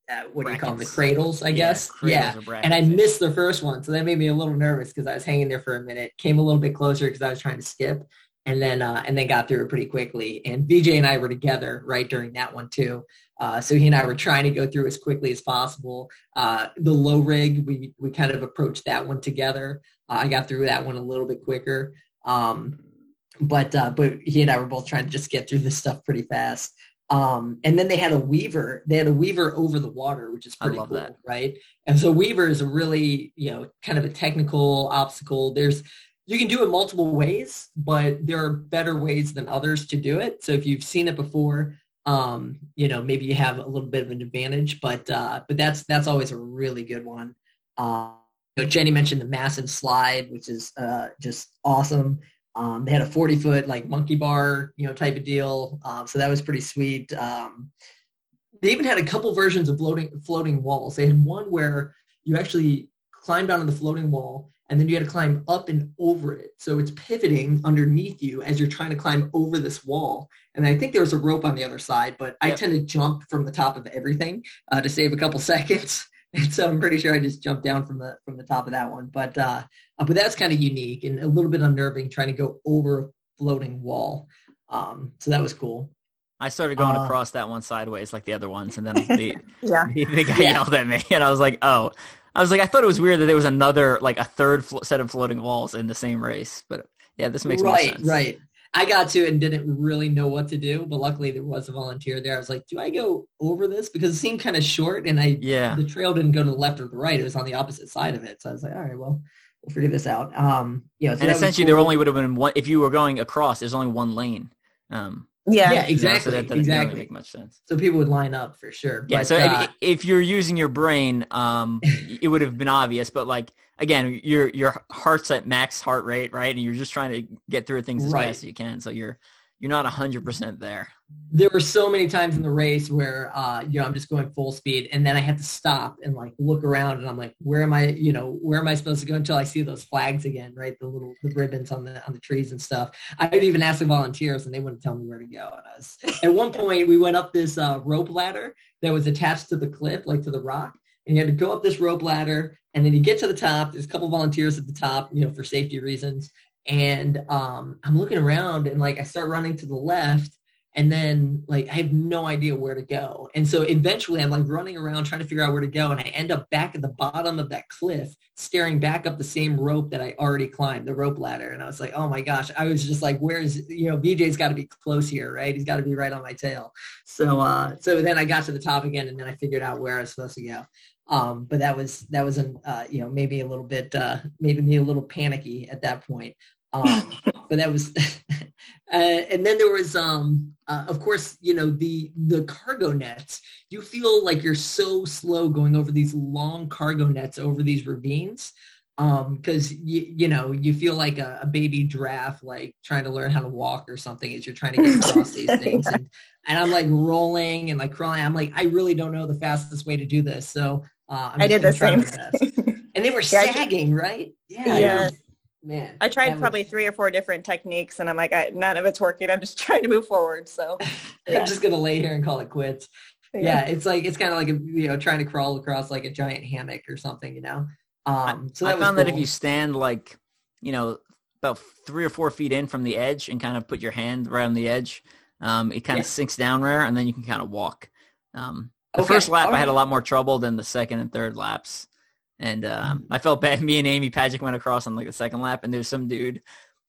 uh, what do you call them? The cradles, I Yeah, guess. cradles Yeah. And I missed the first one, so that made me a little nervous because I was hanging there for a minute. Came a little bit closer because I was trying to skip, and then uh, and then got through it pretty quickly. And VJ and I were together right during that one too. Uh, so he and I were trying to go through as quickly as possible. Uh, the low rig, we we kind of approached that one together. Uh, I got through that one a little bit quicker. Um, but uh, but he and I were both trying to just get through this stuff pretty fast. Um, and then they had a weaver. They had a weaver over the water, which is pretty cool, that. right? And so weaver is a really you know kind of a technical obstacle. There's you can do it multiple ways, but there are better ways than others to do it. So if you've seen it before, um, you know maybe you have a little bit of an advantage. But uh, but that's that's always a really good one. Uh, you know, Jenny mentioned the massive slide, which is uh, just awesome. Um, they had a 40 foot like monkey bar, you know, type of deal. Um, so that was pretty sweet. Um, they even had a couple versions of floating floating walls. They had one where you actually climbed onto the floating wall and then you had to climb up and over it. So it's pivoting underneath you as you're trying to climb over this wall. And I think there was a rope on the other side, but I Yep. tend to jump from the top of everything uh, to save a couple seconds. And so I'm pretty sure I just jumped down from the from the top of that one. But uh, uh, but that's kind of unique and a little bit unnerving trying to go over a floating wall. Um, so that was cool. I started going Uh, across that one sideways like the other ones, and then the, Yeah. the, the guy Yeah. yelled at me, and I was like, "Oh." I was like, I thought it was weird that there was another, like a third flo- set of floating walls in the same race. But yeah, this makes right, sense. right. I got to it and didn't really know what to do, but luckily there was a volunteer there. I was like, do I go over this? Because it seemed kind of short and I Yeah. the trail didn't go to the left or the right. It was on the opposite side of it. So I was like, all right, well, we'll figure this out. Um, yeah. So and essentially, there only would have been one. If you were going across, there's only one lane. Um, Yeah. yeah, you know, so exactly, that doesn't really exactly. make much sense. So people would line up for sure. Yeah. But, so uh, if, if you're using your brain, um, it would have been obvious. But like again, your your heart's at max heart rate, right? And you're just trying to get through things as Right. fast as you can. So you're you're not hundred percent there. there were so many times in the race where uh you know I'm just going full speed and then I had to stop and like look around and I'm like where am I you know where am I supposed to go until I see those flags again right? The little the ribbons on the on the trees and stuff. I would even ask the volunteers and they wouldn't tell me where to go. And I was at one point we went up this uh, rope ladder that was attached to the cliff like to the rock and you had to go up this rope ladder and then you get to the top. There's a couple volunteers at the top you know for safety reasons and um I'm looking around and like I start running to the left and then like I have no idea where to go. And so eventually I'm like running around trying to figure out where to go and I end up back at the bottom of that cliff staring back up the same rope that I already climbed, the rope ladder. And I was like, "Oh my gosh, I was just like where's you know, VJ's got to be close here, right? He's got to be right on my tail." So uh so then I got to the top again and then I figured out where I was supposed to go. Um, but that was that was an uh, you know maybe a little bit uh, maybe me a little panicky at that point. Um, but that was uh, and then there was um uh, of course you know the the cargo nets. You feel like you're so slow going over these long cargo nets over these ravines um because you you know you feel like a, a baby giraffe like trying to learn how to walk or something as you're trying to get across these things. And, and i'm like rolling and like crawling. I'm like i really don't know the fastest way to do this. So uh, I'm I did the same. and they were Yeah, sagging right? Yeah Yeah. Man I tried that was- probably three or four different techniques and I'm like, I, none of it's working. I'm just trying to move forward. So yeah. I'm just gonna lay here and call it quits. Yeah, it's like it's kind of like a, you know trying to crawl across like a giant hammock or something, you know. Um, so I that was found that if you stand like, you know, about three or four feet in from the edge and kind of put your hand right on the edge, um, it kind Yeah. of sinks down there, and then you can kind of walk. Um, the Okay, first lap, I had a lot more trouble than the second and third laps, and um, I felt bad. Me and Amy Pajcic went across on like the second lap, and there was some dude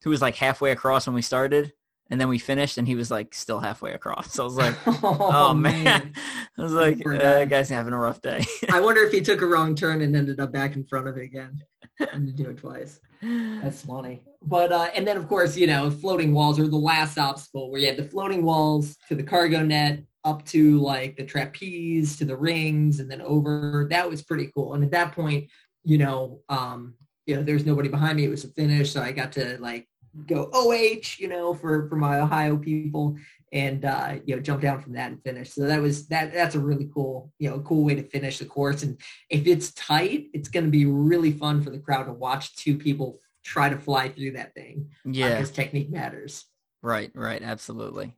who was like halfway across when we started, and then we finished, and he was like still halfway across. So I was like, oh, man. I was like, uh, that guy's having a rough day. I wonder if he took a wrong turn and ended up back in front of it again and to do it twice. That's funny. But uh, and then of course you know floating walls are the last obstacle where you had the floating walls to the cargo net up to like the trapeze to the rings and then over. That was pretty cool. And at that point, you know, um, you know, there's nobody behind me. It was a finish, so I got to like go OH, you know, for for my Ohio people and uh, you know jump down from that and finish. So that was that. That's a really cool, you know, cool way to finish the course. And if it's tight, it's going to be really fun for the crowd to watch two people try to fly through that thing. yeah, because technique matters. right, right, absolutely.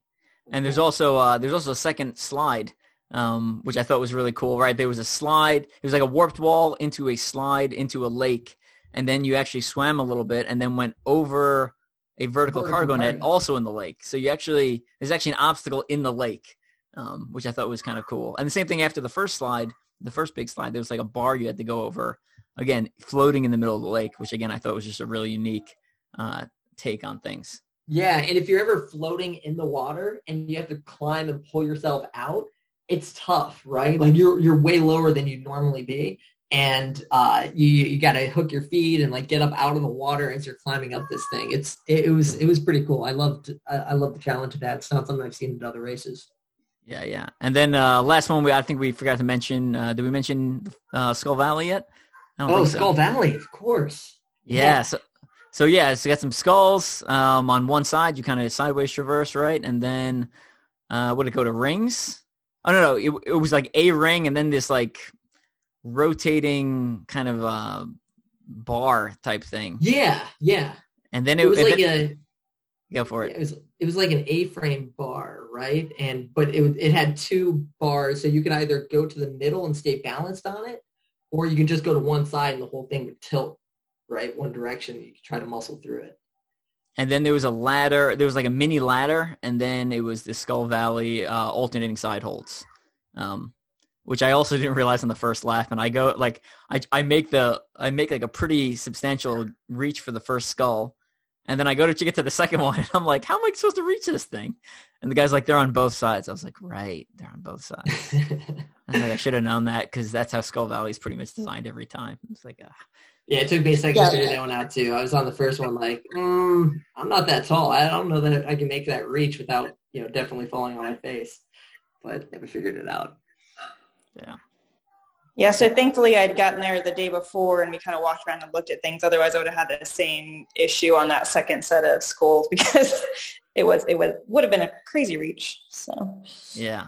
And there's also uh, there's also a second slide, um, which I thought was really cool. Right, there was a slide. It was like a warped wall into a slide into a lake, and then you actually swam a little bit and then went over a vertical, Vertical cargo net also in the lake. So you actually there's actually an obstacle in the lake, um, which I thought was kind of cool. And the same thing after the first slide, the first big slide, there was like a bar you had to go over, again floating in the middle of the lake, which again I thought was just a really unique uh, take on things. Yeah, and if you're ever floating in the water and you have to climb and pull yourself out, it's tough, right? Like you're you're way lower than you'd normally be, and uh, you you got to hook your feet and like get up out of the water as you're climbing up this thing. It's it, it was it was pretty cool. I loved I, I love the challenge of that. It's not something I've seen in other races. Yeah, yeah. And then uh, last one, we I think we forgot to mention. Uh, did we mention uh, Skull Valley yet? I don't Oh, think so. Skull Valley, of course. Yeah. Yeah. So, so yeah, so you got some skulls um, on one side. You kind of sideways traverse, right? And then uh, would it go to rings? Oh no, no. It, it was like a ring, and then this like rotating kind of uh, bar type thing. Yeah, yeah. And then it, It was like then- a go for it it. was it was like an A-frame bar, right? And but it it had two bars, so you could either go to the middle and stay balanced on it, or you can just go to one side and the whole thing would tilt, right, one direction. You could try to muscle through it. And then there was a ladder. There was like a mini ladder, and then it was the Skull Valley uh, alternating side holds, um, which I also didn't realize on the first lap. And I go like I I make the I make like a pretty substantial reach for the first skull, and then I go to get to the second one, and I'm like, how am I supposed to reach this thing? And the guy's like, they're on both sides. I was like, right, they're on both sides. I, was like, I should have known that because that's how Skull Valley is pretty much designed every time. It's like, ah. yeah, it took me a second Yeah. to figure that one out too. I was on the first one like, mm, I'm not that tall. I don't know that I can make that reach without, you know, definitely falling on my face. But never figured it out. Yeah. Yeah, so thankfully I'd gotten there the day before and we kind of walked around and looked at things. Otherwise I would have had the same issue on that second set of skulls because it was it was would have been a crazy reach. So Yeah.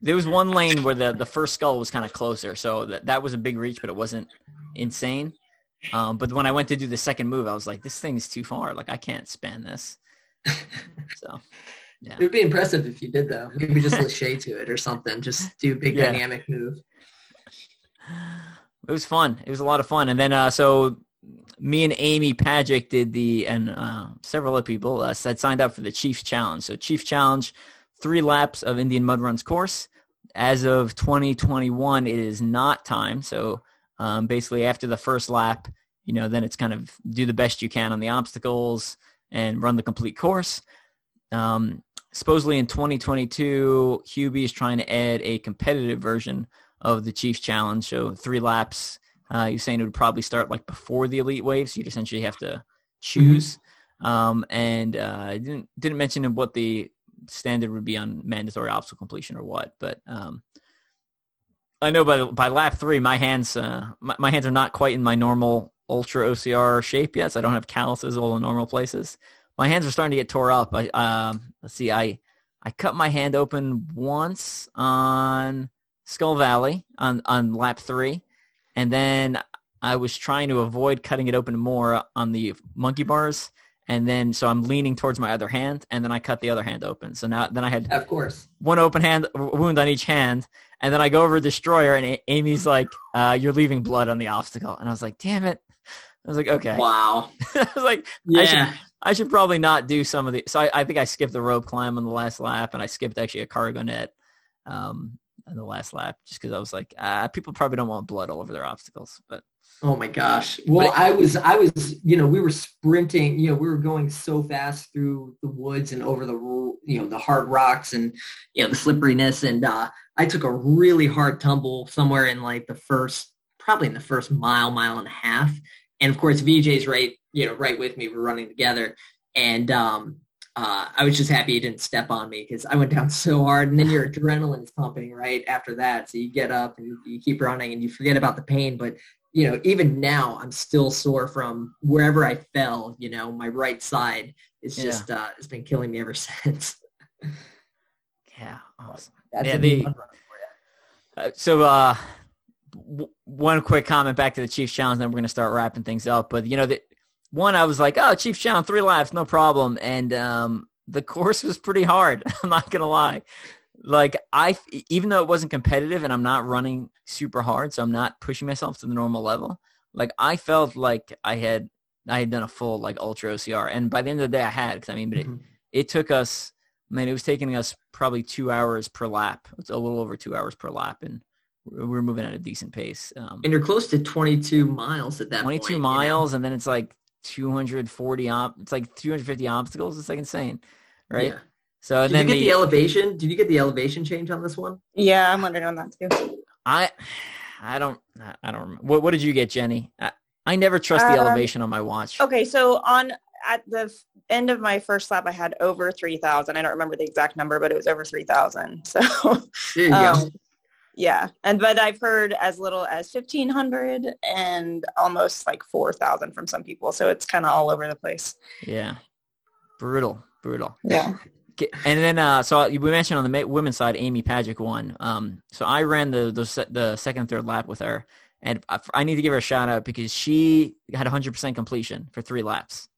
There was one lane where the, the first skull was kind of closer, so that, that was a big reach, but it wasn't insane. Um, but when I went to do the second move, I was like, this thing's too far. Like, I can't span this. So, It would be impressive if you did though. Maybe just lache to it or something. Just do a big Yeah. dynamic move. it was fun. It was a lot of fun. And then, uh, so me and Amy Pajcic did the, and uh, several other people uh, had signed up for the Chiefs Challenge. So Chief Challenge, three laps of Indian Mud Runs course. As of 2021, it is not time. So um, basically after the first lap, you know, then it's kind of do the best you can on the obstacles and run the complete course. Um, supposedly in 2022, Hubie is trying to add a competitive version of the Chiefs Challenge. So three laps. Uh, you're saying it would probably start like before the elite wave, so you'd essentially have to choose. Um, and uh, I didn't didn't mention what the standard would be on mandatory obstacle completion or what, but um, I know by by lap three, my hands uh, my, my hands are not quite in my normal ultra OCR shape yet. So I don't have calluses all in normal places. My hands are starting to get tore up. I um, let's see, I I cut my hand open once on Skull Valley on on lap three, and then I was trying to avoid cutting it open more on the monkey bars. And then, so I'm leaning towards my other hand, and then I cut the other hand open. So now, then I had Of course. one open hand wound on each hand, and then I go over destroyer, and A- Amy's like, uh, "You're leaving blood on the obstacle," and I was like, "Damn it!" I was like, "Okay." Wow. I was like, I should, Yeah. I should probably not do some of the. So I, I think I skipped the rope climb on the last lap, and I skipped actually a cargo net um, on the last lap, just because I was like, uh, people probably don't want blood all over their obstacles. But Oh my gosh. Well, I was, I was, you know, we were sprinting, you know, we were going so fast through the woods and over the, you know, the hard rocks and, you know, the slipperiness. And uh, I took a really hard tumble somewhere in like the first, probably in the first mile, mile and a half. And of course, VJ's right, you know, right with me. We're running together. And um, uh, I was just happy he didn't step on me because I went down so hard. And then your adrenaline's pumping right after that. So you get up and you, keep running and you forget about the pain. But you know, even now I'm still sore from wherever I fell, you know, my right side is Yeah. just, uh, it's been killing me ever since. yeah, awesome. That's Yeah, the- big one for you. Uh, so uh, w- one quick comment back to the Chiefs challenge, then we're gonna start wrapping things up. But you know, the one I was like, oh, Chief challenge, three laps, no problem. And um, the course was pretty hard. I'm not gonna lie. Like I, even though it wasn't competitive and I'm not running super hard, so I'm not pushing myself to the normal level. Like I felt like I had I had done a full like ultra OCR, and by the end of the day, I had because I mean, but it, mm-hmm. it took us. I mean, it was taking us probably two hours per lap. It's a little over two hours per lap, and we're moving at a decent pace. Um, and you're close to 22 miles at that 22 point, miles, you know? and then it's like 240 op. It's like 250 obstacles. It's like insane, right? Yeah. So did then you get the, the, elevation? Did you get the elevation change on this one? Yeah, I'm wondering on that too. I, I don't, I don't remember. What, what did you get, Jenny? I, I never trust the um, elevation on my watch. Okay, so on at the end of my first lap, I had over 3,000. I don't remember the exact number, but it was over 3,000. So, um, yeah. And, but I've heard as little as 1,500 and almost like 4,000 from some people. So it's kind of all over the place. Yeah. Brutal, brutal. Yeah. And then, uh, so we mentioned on the women's side, Amy Pajcic won. Um, so I ran the, the, the second third lap with her. And I need to give her a shout out because she had 100% completion for three laps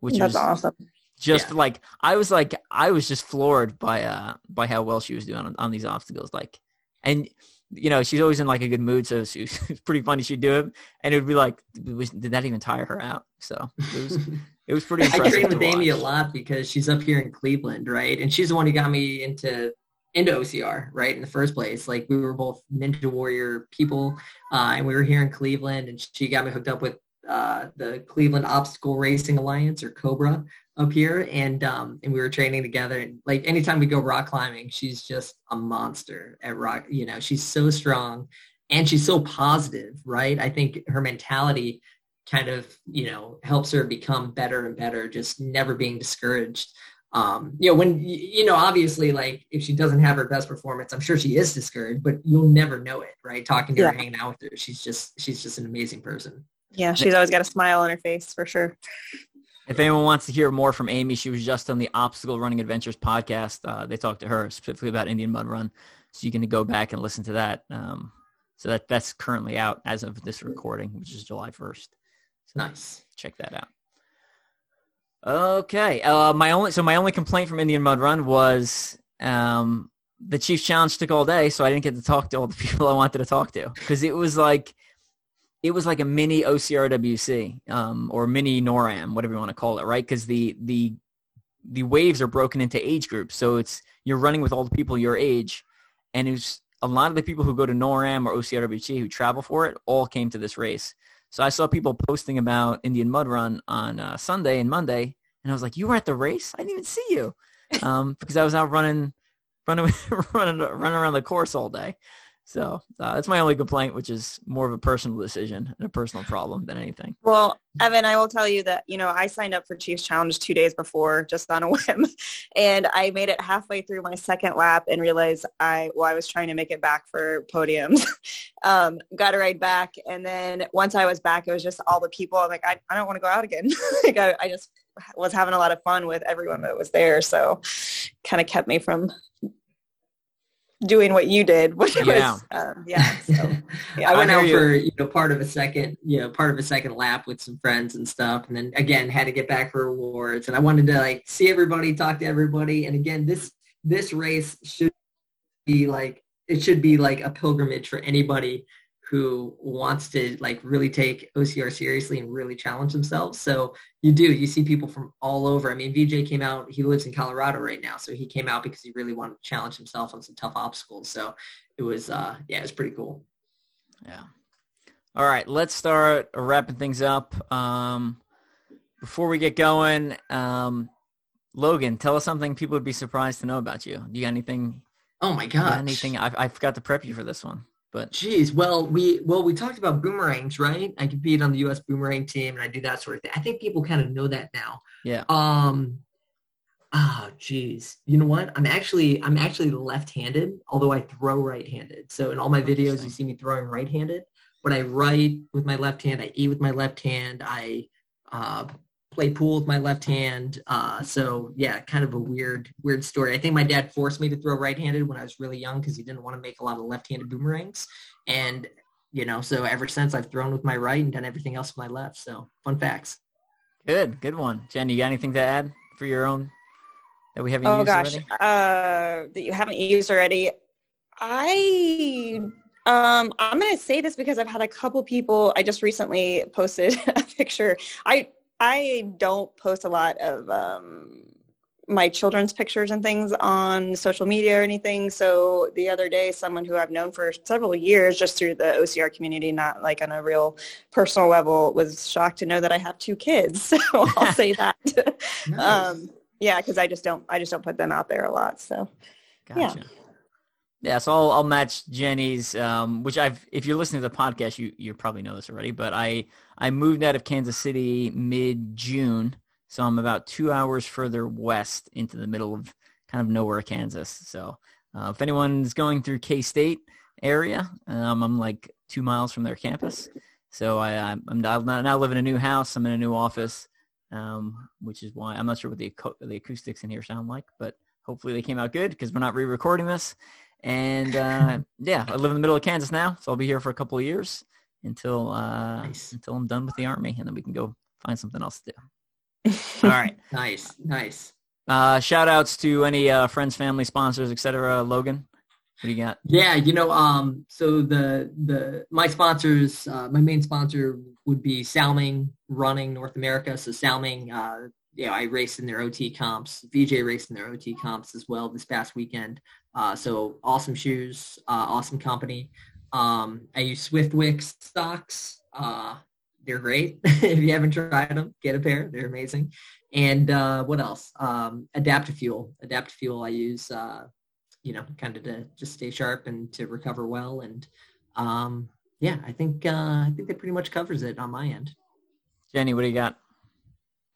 which That's was awesome. Just yeah. like I was like I was just floored by uh by how well she was doing on, on these obstacles. Like, and you know she's always in like a good mood, so she it's pretty funny. She'd do it, and it would be like, did that even tire her out? So it was. It was pretty impressive. I train with Amy a lot because she's up here in Cleveland, right? And she's the one who got me into into OCR, right, in the first place. Like we were both Ninja Warrior people, uh, and we were here in Cleveland, and she got me hooked up with uh, the Cleveland Obstacle Racing Alliance or Cobra up here, and um, and we were training together. And like anytime we go rock climbing, she's just a monster at rock. You know, she's so strong, and she's so positive, right? I think her mentality kind of you know helps her become better and better, just never being discouraged. Um, you know, when you know, obviously, like if she doesn't have her best performance, I'm sure she is discouraged, but you'll never know it, right? Talking to yeah. her, hanging out with her, she's just she's just an amazing person. Yeah, she's always got a smile on her face for sure. If anyone wants to hear more from Amy, she was just on the Obstacle Running Adventures podcast. Uh, they talked to her specifically about Indian Mud Run, so you can go back and listen to that. Um, so that that's currently out as of this recording, which is July first. So nice. Check that out. Okay. Uh, my only so my only complaint from Indian Mud Run was um, the Chiefs Challenge took all day, so I didn't get to talk to all the people I wanted to talk to because it was like it was like a mini OCRWC um, or mini NORAM, whatever you want to call it, right? Because the the the waves are broken into age groups, so it's you're running with all the people your age, and it's a lot of the people who go to NORAM or OCRWC who travel for it all came to this race. So I saw people posting about Indian Mud Run on uh, Sunday and Monday, and I was like, "You were at the race? I didn't even see you," um, because I was out running, running, running, running around the course all day. So uh, that's my only complaint, which is more of a personal decision and a personal problem than anything. Well, Evan, I will tell you that, you know, I signed up for Chiefs Challenge two days before just on a whim. And I made it halfway through my second lap and realized I, well, I was trying to make it back for podiums. um, got to ride back. And then once I was back, it was just all the people. I'm like, I, I don't want to go out again. like I, I just was having a lot of fun with everyone that was there. So kind of kept me from doing what you did, which yeah. was um, yeah. So, yeah. I went out for you know part of a second, you know, part of a second lap with some friends and stuff, and then again had to get back for awards, and I wanted to like see everybody, talk to everybody, and again this this race should be like it should be like a pilgrimage for anybody who wants to like really take OCR seriously and really challenge themselves. So you do, you see people from all over. I mean, VJ came out, he lives in Colorado right now. So he came out because he really wanted to challenge himself on some tough obstacles. So it was, uh, yeah, it was pretty cool. Yeah. All right, let's start wrapping things up. Um, before we get going, um, Logan, tell us something people would be surprised to know about you. Do you got anything? Oh my god! Anything? I, I forgot to prep you for this one. But geez, well, we well we talked about boomerangs, right? I compete on the U.S. boomerang team, and I do that sort of thing. I think people kind of know that now. Yeah. Um. Oh, geez. You know what? I'm actually I'm actually left-handed, although I throw right-handed. So in all my videos, you see me throwing right-handed. But I write with my left hand. I eat with my left hand. I uh, play pool with my left hand. Uh, so yeah, kind of a weird, weird story. I think my dad forced me to throw right-handed when I was really young because he didn't want to make a lot of left-handed boomerangs. And you know, so ever since I've thrown with my right and done everything else with my left. So fun facts. Good, good one, Jen. You got anything to add for your own that we haven't Oh used gosh, already? uh, that you haven't used already. I um I'm gonna say this because I've had a couple people. I just recently posted a picture. I I don't post a lot of um my children's pictures and things on social media or anything. So the other day, someone who I've known for several years, just through the OCR community, not like on a real personal level, was shocked to know that I have two kids. So I'll say that. Nice. um, yeah, because I just don't I just don't put them out there a lot. So. Gotcha. Yeah, so I'll, I'll match Jenny's, um, which I've, if you're listening to the podcast, you, you probably know this already, but I, I moved out of Kansas City mid-June. So I'm about two hours further west into the middle of kind of nowhere, Kansas. So uh, if anyone's going through K-State area, um, I'm like two miles from their campus. So I, I'm, I'm now now live in a new house. I'm in a new office, um, which is why I'm not sure what the, the acoustics in here sound like, but hopefully they came out good because we're not re-recording this. And uh, yeah, I live in the middle of Kansas now, so I'll be here for a couple of years until uh, Nice. until I'm done with the army, and then we can go find something else to do. All right. Nice, nice. Uh, shout outs to any uh, friends, family, sponsors, etc. Logan, what do you got? Yeah, you know, um, so the the my sponsors, uh, my main sponsor would be Salming Running North America. So Salming, uh, yeah, I raced in their OT comps. VJ raced in their OT comps as well this past weekend. Uh, so awesome shoes, uh, awesome company. Um, I use Swiftwick socks. Uh, they're great. if you haven't tried them, get a pair. They're amazing. And uh, what else? Um, Adaptafuel. Adaptafuel I use, uh, you know, kind of to just stay sharp and to recover well. And um, yeah, I think uh, I think that pretty much covers it on my end. Jenny, what do you got?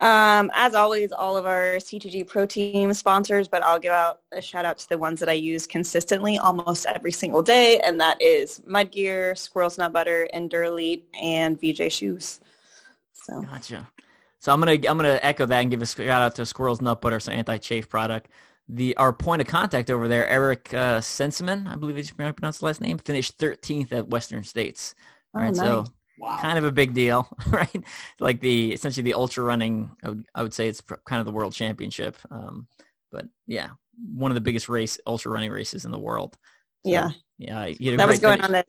Um, as always, all of our CTG Pro Team sponsors, but I'll give out a shout out to the ones that I use consistently almost every single day, and that is Mudgear, Squirrel's Nut Butter, Endurelite, and VJ Shoes. So Gotcha. So I'm gonna I'm gonna echo that and give a shout out to Squirrel's Nut Butter, so anti-chafe product. The our point of contact over there, Eric uh, Senseman, I believe is pronounced the last name, finished 13th at Western States. Oh, All right, so nice. Wow. kind of a big deal, right? Like the essentially the ultra running. I would, I would say it's kind of the world championship. Um, but yeah, one of the biggest race ultra running races in the world. So, yeah, yeah. you that was going on the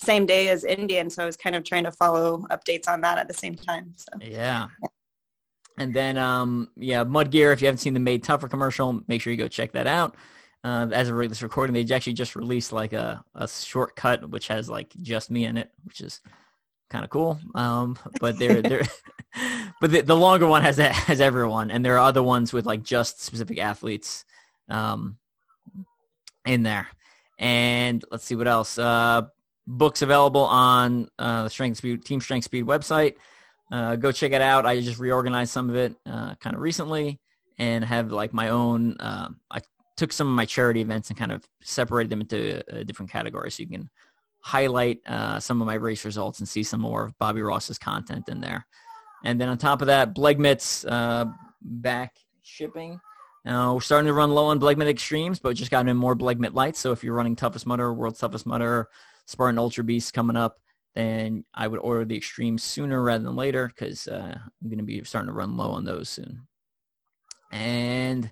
same day as Indian, so I was kind of trying to follow updates on that at the same time. So Yeah. And then, um, yeah, Mud Gear. If you haven't seen the Made Tougher commercial, make sure you go check that out. Uh, as of this recording, they actually just released like a, a shortcut which has like just me in it, which is kind of cool. Um, but they're they're but the, the longer one has has everyone, and there are other ones with like just specific athletes um, in there. And let's see what else. Uh, books available on uh, the Strength Speed Team Strength Speed website. Uh, go check it out. I just reorganized some of it uh, kind of recently and have like my own. Um, I took some of my charity events and kind of separated them into uh, different categories, so you can highlight uh, some of my race results and see some more of Bobby Ross's content in there. And then on top of that, Blegmit's uh, back shipping. Uh, we're starting to run low on Blegmit Extremes, but just got in more Blegmit Lights. So if you're running Toughest Mudder, World's Toughest Mudder, Spartan Ultra Beast coming up, then I would order the Extremes sooner rather than later because uh, I'm going to be starting to run low on those soon. And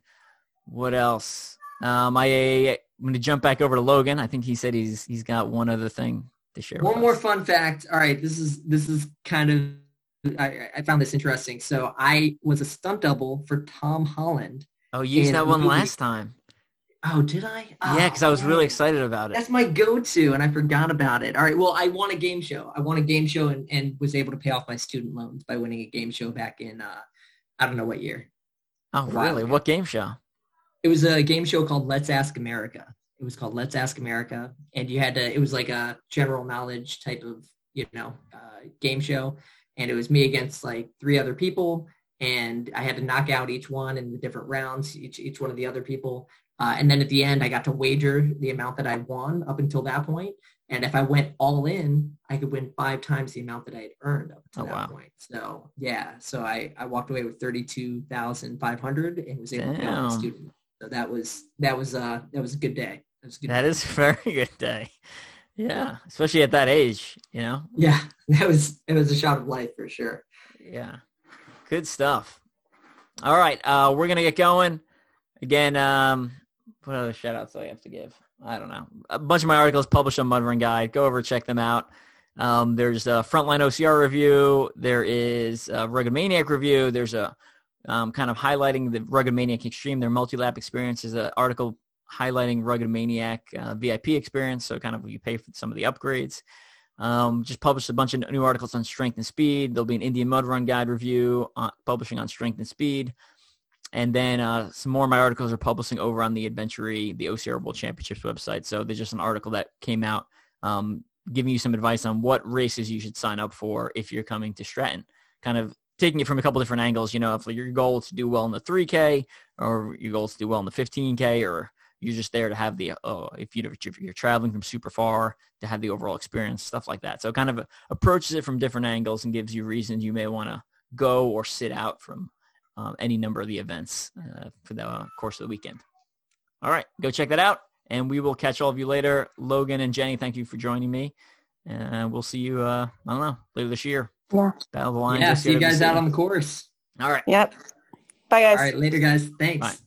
what else? Um, I, I'm going to jump back over to Logan. I think he said he's he's got one other thing to share. One more us. fun fact. All right, this is this is kind of I, I found this interesting. So I was a stunt double for Tom Holland. Oh, you used that one movie- last time. Oh, did I? Yeah, because I was Oh, really excited about it. That's my go-to, and I forgot about it. All right, well, I won a game show. I won a game show and, and was able to pay off my student loans by winning a game show back in uh, I don't know what year. Oh, really? What game show? It was a game show called Let's Ask America. It was called Let's Ask America, and you had to. It was like a general knowledge type of you know uh, game show, and it was me against like three other people, and I had to knock out each one in the different rounds, each each one of the other people, uh, and then at the end I got to wager the amount that I won up until that point, and if I went all in, I could win five times the amount that I had earned up to Oh, that wow. point. So yeah, so I I walked away with thirty two thousand five hundred and was able to pay off student. So that was that was uh that was a good day. That was a good. That is a very good day. Yeah, especially at that age, you know. yeah, that was it was a shot of life for sure. Yeah, good stuff. All right, uh, we're gonna get going. again, um, what other shout outs do I have to give? I don't know. A bunch of my articles published on Mudrun Guide. Go over check them out. Um, there's a frontline OCR review. There is a Rugged Maniac review. There's a um, kind of highlighting the Rugged Maniac Extreme, their multi-lap experience. is an article highlighting Rugged Maniac uh, VIP experience. So kind of you pay for some of the upgrades. Um, just published a bunch of new articles on strength and speed. There'll be an Indian Mud Run guide review uh, publishing on strength and speed. And then uh, some more of my articles are publishing over on the Adventurey, the OCR World Championships website. So there's just an article that came out um, giving you some advice on what races you should sign up for if you're coming to Stratton. Kind of taking it from a couple different angles. You know, if your goal is to do well in the 3K or your goal is to do well in the 15K or you're just there to have the, oh, if, you, if you're traveling from super far to have the overall experience, stuff like that. So it kind of approaches it from different angles and gives you reasons you may want to go or sit out from um, any number of the events uh, for the uh, course of the weekend. All right, go check that out. And we will catch all of you later. Logan and Jenny, thank you for joining me. And we'll see you, uh, I don't know, later this year. Yeah. Battle of the Line. Yeah, see you guys out on the course. All right. Yep. Bye, guys. All right, later, guys. Thanks. Bye.